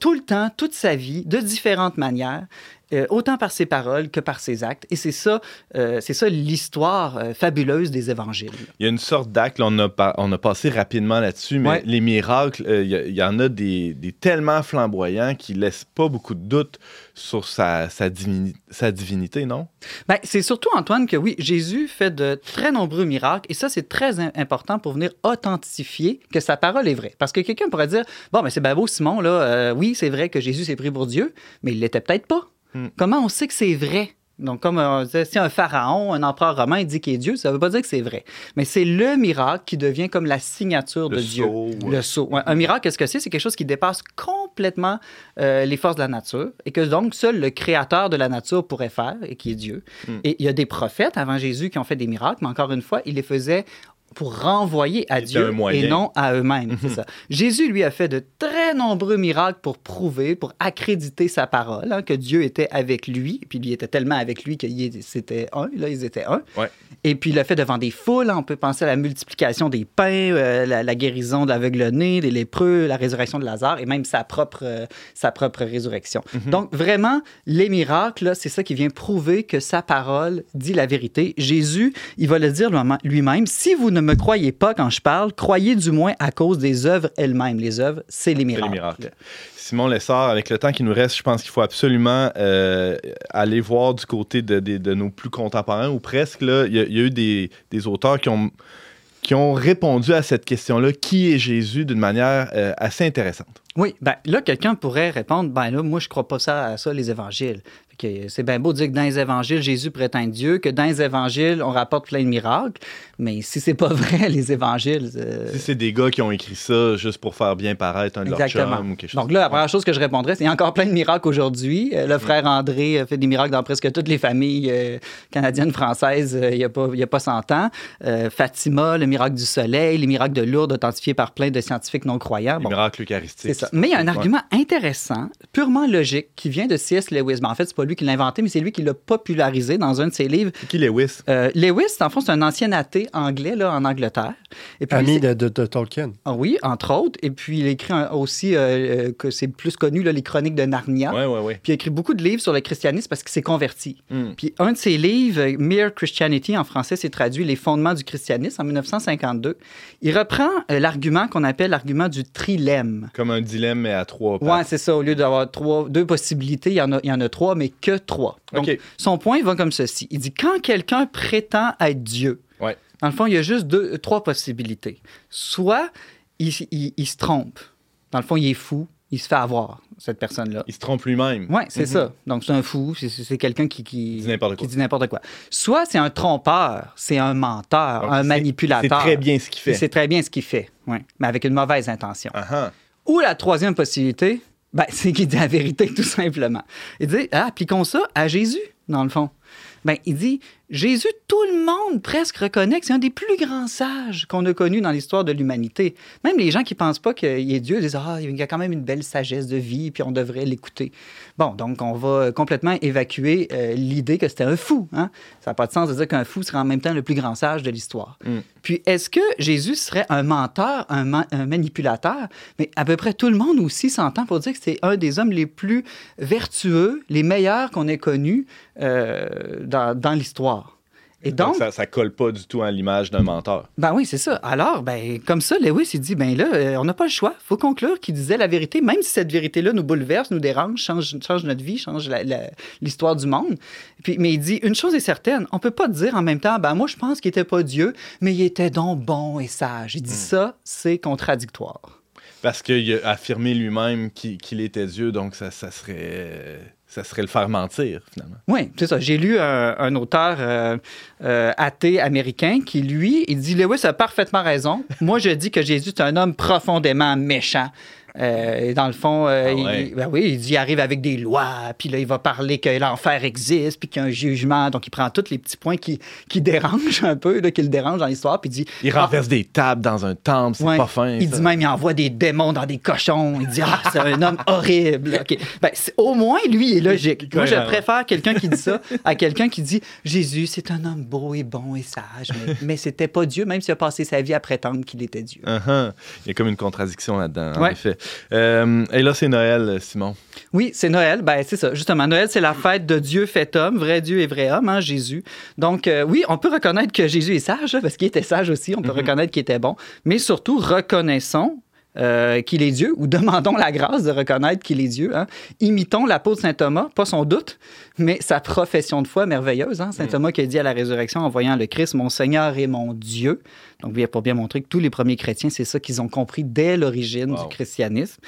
[SPEAKER 5] tout le temps, toute sa vie, de différentes manières. Euh, autant par ses paroles que par ses actes. Et c'est ça, euh, c'est ça l'histoire euh, fabuleuse des évangiles.
[SPEAKER 2] Il y a une sorte d'acte, on, a on a passé rapidement là-dessus, mais les miracles, il y, en a des, des, tellement flamboyants qui laissent pas beaucoup de doute sur sa, sa, sa divinité, non?
[SPEAKER 5] Ben, c'est surtout, Antoine, que oui, Jésus fait de très nombreux miracles, et ça, c'est très important pour venir authentifier que sa parole est vraie. Parce que quelqu'un pourrait dire, bon, mais c'est beau, Simon, là, oui, c'est vrai que Jésus s'est pris pour Dieu, mais il l'était peut-être pas. Hmm. Comment on sait que c'est vrai? Donc, comme euh, si un pharaon, un empereur romain dit qu'il est Dieu, ça ne veut pas dire que c'est vrai. Mais c'est le miracle qui devient comme la signature de Dieu. Le sceau. un miracle, qu'est-ce que c'est? C'est quelque chose qui dépasse complètement euh, les forces de la nature et que donc seul le créateur de la nature pourrait faire et qui est Dieu. Hmm. Et il y a des prophètes avant Jésus qui ont fait des miracles, mais encore une fois, il les faisait pour renvoyer à Dieu et non à eux-mêmes. c'est ça. Jésus, lui, a fait de très nombreux miracles pour prouver, pour accréditer sa parole, hein, que Dieu était avec lui. Puis lui était tellement avec lui qu'ils c'était un. Là, ils étaient un. Et puis il l'a fait devant des foules. On peut penser à la multiplication des pains, euh, la, guérison de l'aveugle-né, des lépreux, la résurrection de Lazare et même sa propre, euh, sa propre résurrection. Mhm. Donc vraiment, les miracles, c'est ça qui vient prouver que sa parole dit la vérité. Jésus, il va le dire lui-même. Si vous ne me croyez pas quand je parle, croyez du moins à cause des œuvres elles-mêmes. Les œuvres, c'est les miracles.
[SPEAKER 2] Simon Lessard, avec le temps qui nous reste, je pense qu'il faut absolument euh, aller voir du côté de, nos plus contemporains, ou presque. Là, il, y a, eu des, auteurs qui ont, qui ont répondu à cette question-là, qui est Jésus, d'une manière euh, assez intéressante?
[SPEAKER 5] Oui, ben là, quelqu'un pourrait répondre, ben là, moi, je crois pas ça à ça, les évangiles. Que c'est bien beau de dire que dans les évangiles, Jésus prétend Dieu, que dans les évangiles, on rapporte plein de miracles, mais si c'est pas vrai, les évangiles. euh,
[SPEAKER 2] Si c'est des gars qui ont écrit ça juste pour faire bien paraître un de leurs chums ou quelque chose.
[SPEAKER 5] Donc là, la première chose que je répondrais, c'est qu'il y a encore plein de miracles aujourd'hui. Euh, le frère André a fait des miracles dans presque toutes les familles euh, canadiennes, françaises, il n'y a, pas- il y a pas 100 ans. Euh, Fatima, le miracle du soleil, les miracles de Lourdes authentifiés par plein de scientifiques non-croyants.
[SPEAKER 2] Les
[SPEAKER 5] Bon,
[SPEAKER 2] miracles eucharistiques.
[SPEAKER 5] c'est ça. Mais il y a un
[SPEAKER 2] Ouais.
[SPEAKER 5] argument intéressant, purement logique, qui vient de C.S. Lewis. Ben, en fait, c'est pas lui qui l'a inventé, mais c'est lui qui l'a popularisé dans un de ses livres.
[SPEAKER 2] Qui Lewis?
[SPEAKER 5] Euh, Lewis, en fond, c'est un ancien athée anglais là, en Angleterre. Et puis,
[SPEAKER 3] Ami de, de- de Tolkien.
[SPEAKER 5] ah oui, entre autres. Et puis, il écrit un- aussi, euh, euh, que c'est plus connu, là, les chroniques de Narnia.
[SPEAKER 2] Ouais, ouais, ouais.
[SPEAKER 5] Puis il a écrit beaucoup de livres sur le christianisme parce qu'il s'est converti.
[SPEAKER 2] Hmm.
[SPEAKER 5] Puis un de ses livres, Mere Christianity, en français, c'est traduit Les fondements du christianisme en 1952. Il reprend euh, l'argument qu'on appelle l'argument du trilemme.
[SPEAKER 2] Comme un dilemme, mais à trois
[SPEAKER 5] Ouais,
[SPEAKER 2] pattes.
[SPEAKER 5] c'est ça. Au lieu d'avoir trois, deux possibilités, il y, en a, il y en a trois, mais que trois. Donc, son point va comme ceci. Il dit quand quelqu'un prétend être Dieu,
[SPEAKER 2] Ouais.
[SPEAKER 5] dans le fond, il y a juste deux, trois possibilités. Soit il, il- il se trompe. Dans le fond, il est fou. Il se fait avoir, cette personne-là.
[SPEAKER 2] Il se trompe lui-même.
[SPEAKER 5] Oui, c'est
[SPEAKER 2] Mhm.
[SPEAKER 5] ça. Donc, c'est un fou. C'est- quelqu'un qui,
[SPEAKER 2] dit n'importe
[SPEAKER 5] qui
[SPEAKER 2] quoi.
[SPEAKER 5] dit n'importe quoi. Soit c'est un trompeur, c'est un menteur,
[SPEAKER 2] Donc,
[SPEAKER 5] un manipulateur.
[SPEAKER 2] C'est très bien ce qu'il fait.
[SPEAKER 5] C'est très bien ce qu'il fait, ouais. mais avec une mauvaise intention.
[SPEAKER 2] Ah, ah.
[SPEAKER 5] Ou la troisième possibilité, ben, c'est qu'il dit la vérité, tout simplement. Il dit, ah, appliquons ça à Jésus, dans le fond. Ben, il dit, Jésus, tout le monde presque reconnaît que c'est un des plus grands sages qu'on a connus dans l'histoire de l'humanité. Même les gens qui pensent pas qu'il est Dieu disent, ah, il y a quand même une belle sagesse de vie, puis on devrait l'écouter. Bon, donc on va complètement évacuer euh, l'idée que c'était un fou. Hein? Ça n'a pas de sens de dire qu'un fou serait en même temps le plus grand sage de l'histoire.
[SPEAKER 2] Mm.
[SPEAKER 5] Puis est-ce que Jésus serait un menteur, un, ma- un manipulateur? Mais à peu près tout le monde aussi s'entend pour dire que c'est un des hommes les plus vertueux, les meilleurs qu'on ait connus euh, dans, dans l'histoire. Et
[SPEAKER 2] Donc,
[SPEAKER 5] donc,
[SPEAKER 2] ça, ça colle pas du tout à l'image d'un menteur.
[SPEAKER 5] ben oui, c'est ça. Alors, ben, comme ça, Lewis, il dit, ben là, euh, on n'a pas le choix. faut conclure qu'il disait la vérité, même si cette vérité-là nous bouleverse, nous dérange, change, change notre vie, change l'histoire du monde. Puis, mais il dit, une chose est certaine, on peut pas dire en même temps, ben moi, je pense qu'il était pas Dieu, mais il était donc bon et sage. Il dit ça, c'est contradictoire.
[SPEAKER 2] Parce qu'il a affirmé lui-même qu'il qu'il était Dieu, donc ça, ça serait, ça serait le faire mentir, finalement.
[SPEAKER 5] Oui, c'est ça. J'ai lu un, un auteur euh, euh, athée américain qui, lui, il dit Lewis a parfaitement raison. Moi, je dis que Jésus est un homme profondément méchant. Euh, et dans le fond, euh,
[SPEAKER 2] Ah ouais.
[SPEAKER 5] il, ben oui, il dit il arrive avec des lois, puis là, il va parler que l'enfer existe, puis qu'il y a un jugement. Donc, il prend tous les petits points qui, qui dérangent un peu, là, qui le dérangent dans l'histoire, puis il dit
[SPEAKER 2] Il
[SPEAKER 5] Ah,
[SPEAKER 2] renverse des tables dans un temple, c'est
[SPEAKER 5] Ouais.
[SPEAKER 2] pas fin.
[SPEAKER 5] Il
[SPEAKER 2] ça.
[SPEAKER 5] dit même, il envoie des démons dans des cochons. Il dit, ah, c'est un homme horrible. OK. Ben, c'est- au moins, lui, il est logique. Moi, je préfère quelqu'un qui dit ça à quelqu'un qui dit, Jésus, c'est un homme beau et bon et sage, mais, mais c'était pas Dieu, même s'il a passé sa vie à prétendre qu'il était Dieu.
[SPEAKER 2] Uh-huh. Il y a comme une contradiction là-dedans, en effet. Euh, et là, c'est Noël, Simon.
[SPEAKER 5] Oui, c'est Noël. Ben, c'est ça. Justement, Noël, c'est la fête de Dieu fait homme, vrai Dieu et vrai homme, hein, Jésus. Donc, euh, oui, on peut reconnaître que Jésus est sage, hein, parce qu'il était sage aussi. On peut reconnaître qu'il était bon. Mais surtout, reconnaissons euh, qu'il est Dieu, ou demandons la grâce de reconnaître qu'il est Dieu. hein. Imitons l'apôtre Saint Thomas, pas son doute, mais sa profession de foi merveilleuse. hein. Saint Thomas qui a dit à la résurrection en voyant le Christ, Mon Seigneur et mon Dieu. Donc, bien, pour bien montrer que tous les premiers chrétiens, c'est ça qu'ils ont compris dès l'origine
[SPEAKER 2] Wow.
[SPEAKER 5] du christianisme.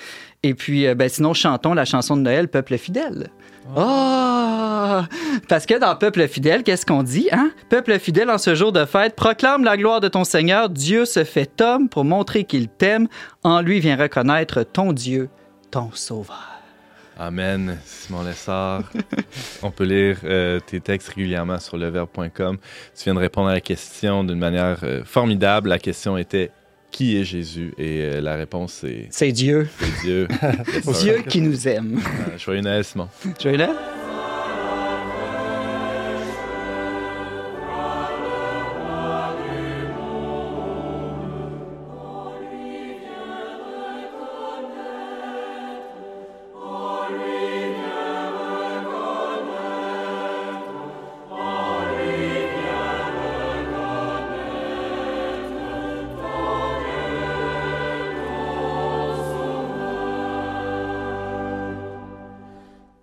[SPEAKER 5] Et puis, euh, ben, sinon, chantons la chanson de Noël, Peuple fidèle. Oh! Parce que dans Peuple fidèle, qu'est-ce qu'on dit, hein? Peuple fidèle, en ce jour de fête, proclame la gloire de ton Seigneur. Dieu se fait homme pour montrer qu'il t'aime. En lui vient reconnaître ton Dieu, ton Sauveur.
[SPEAKER 2] Amen, Simon Lessard. On peut lire euh, tes textes régulièrement sur leverbe.com. Tu viens de répondre à la question d'une manière euh, formidable. La question était Qui est Jésus? Et euh, la réponse c'est
[SPEAKER 5] C'est Dieu.
[SPEAKER 2] c'est Dieu.
[SPEAKER 5] Dieu qui nous aime.
[SPEAKER 2] Joyeux Noël, Simon.
[SPEAKER 5] Tu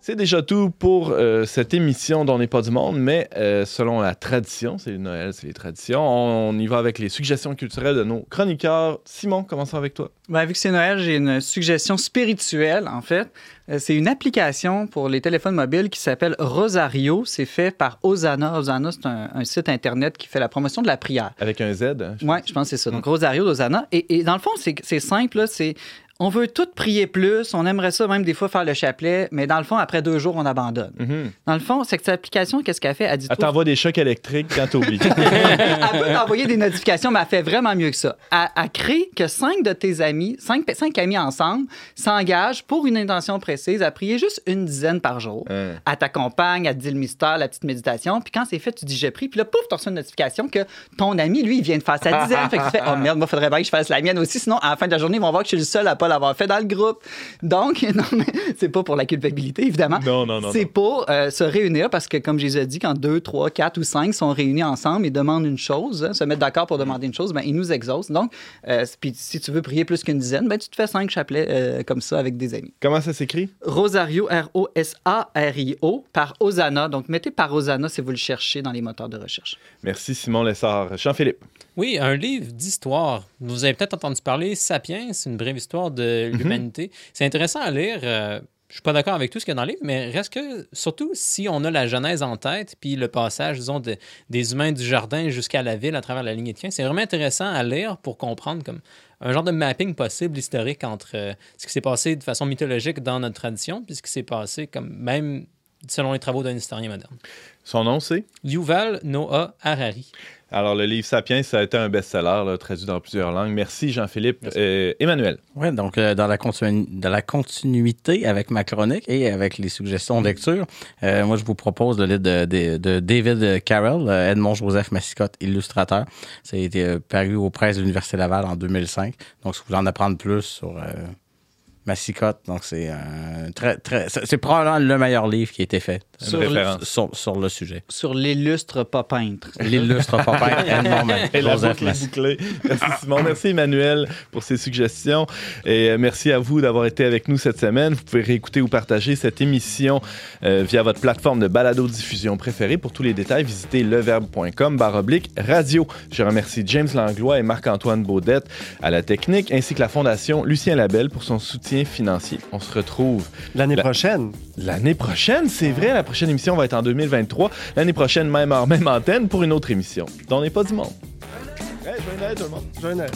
[SPEAKER 2] C'est déjà tout pour euh, cette émission dont n'est pas du monde, mais euh, selon la tradition, c'est Noël, c'est les traditions, on, y va avec les suggestions culturelles de nos chroniqueurs. Simon, commençons avec toi.
[SPEAKER 5] Ben, vu que c'est Noël, j'ai une suggestion spirituelle, en fait. Euh, c'est une application pour les téléphones mobiles qui s'appelle Rosario. C'est fait par Osana. Osana, c'est un, site Internet qui fait la promotion de la prière.
[SPEAKER 2] Avec un Z? Hein,
[SPEAKER 5] oui, je pense que c'est ça. Donc, mm. Rosario d'Osana. Et, et, dans le fond, c'est simple. C'est on veut tout prier plus, on aimerait ça même des fois faire le chapelet, mais dans le fond, après deux jours, on abandonne. Mhm. Dans le fond, cette application, qu'est-ce qu'elle fait? Elle dit.
[SPEAKER 2] Elle t'envoie des chocs électriques quand t'oublies.
[SPEAKER 5] elle peut t'envoyer des notifications, mais elle fait vraiment mieux que ça. Elle, crée que cinq de tes amis, cinq, cinq amis ensemble, s'engagent pour une intention précise à prier juste une dizaine par jour. Elle t'accompagne, elle te dit le mystère, la petite méditation, puis quand c'est fait, tu dis j'ai pris, puis là, pouf, tu reçois une notification que ton ami, lui, il vient de faire sa dizaine. fait que tu fais, oh merde, moi, faudrait bien que je fasse la mienne aussi, sinon, à la fin de la journée, ils vont voir que je suis le seul à pas l'avoir fait dans le groupe. Donc, non, mais c'est pas pour la culpabilité, évidemment.
[SPEAKER 2] Non, non, non.
[SPEAKER 5] C'est pour euh, se réunir parce que, comme je les ai dit, quand deux, trois, quatre ou cinq sont réunis ensemble et demandent une chose, hein, se mettent d'accord pour demander une chose, ben, ils nous exaucent. Donc, euh, puis si tu veux prier plus qu'une dizaine, ben, tu te fais cinq chapelets euh, comme ça avec des amis.
[SPEAKER 2] Comment ça s'écrit?
[SPEAKER 5] Rosario, R-O-S-A-R-I-O, par Osana. Donc, mettez par Osana si vous le cherchez dans les moteurs de recherche.
[SPEAKER 2] Merci, Simon Lessard. Jean-Philippe.
[SPEAKER 6] Oui, un livre d'histoire. Vous avez peut-être entendu parler Sapiens, c'est une brève histoire de mhm. l'humanité. C'est intéressant à lire. Euh, je suis pas d'accord avec tout ce qu'il y a dans le livre, mais reste que, surtout si on a la Genèse en tête, puis le passage, disons, des humains du jardin jusqu'à la ville à travers la de Cain, c'est vraiment intéressant à lire pour comprendre comme un genre de mapping possible historique entre euh, ce qui s'est passé de façon mythologique dans notre tradition, puis ce qui s'est passé comme même selon les travaux d'un historien moderne.
[SPEAKER 2] Son nom, c'est?
[SPEAKER 6] Yuval Noah Harari.
[SPEAKER 2] Alors, le livre Sapiens, ça a été un best-seller, traduit dans plusieurs langues. Merci, Jean-Philippe. Euh, Emmanuel.
[SPEAKER 4] Oui, donc, euh, dans, la dans, la continuité avec ma chronique et avec les suggestions de lecture, euh, moi, je vous propose le livre de, David Carroll, Edmond Joseph Massicotte, illustrateur. Ça a été paru aux presses de l'Université Laval en 2005. Donc, si vous voulez en apprendre plus sur Massicotte. Donc, c'est un très, très. C'est probablement le meilleur livre qui a été fait
[SPEAKER 2] sur, le,
[SPEAKER 4] sur, le sujet.
[SPEAKER 5] Sur l'illustre pas peintre.
[SPEAKER 4] L'illustre pas peintre.
[SPEAKER 2] Et la boucle Merci Simon. Merci Emmanuel pour ces suggestions. Et euh, merci à vous d'avoir été avec nous cette semaine. Vous pouvez réécouter ou partager cette émission euh, via votre plateforme de balado-diffusion préférée. Pour tous les détails, visitez leverbe.com baroblique radio. Je remercie James Langlois et Marc-Antoine Baudette à la technique, ainsi que la Fondation Lucien Labelle pour son soutien financier. On se retrouve
[SPEAKER 3] l'année prochaine.
[SPEAKER 2] L'année prochaine, c'est vrai. La prochaine émission va être en 2023. L'année prochaine, même heure, même antenne pour une autre émission. On n'est pas du monde.
[SPEAKER 3] Hey, joyeux Noël tout le monde. Joyeux Noël.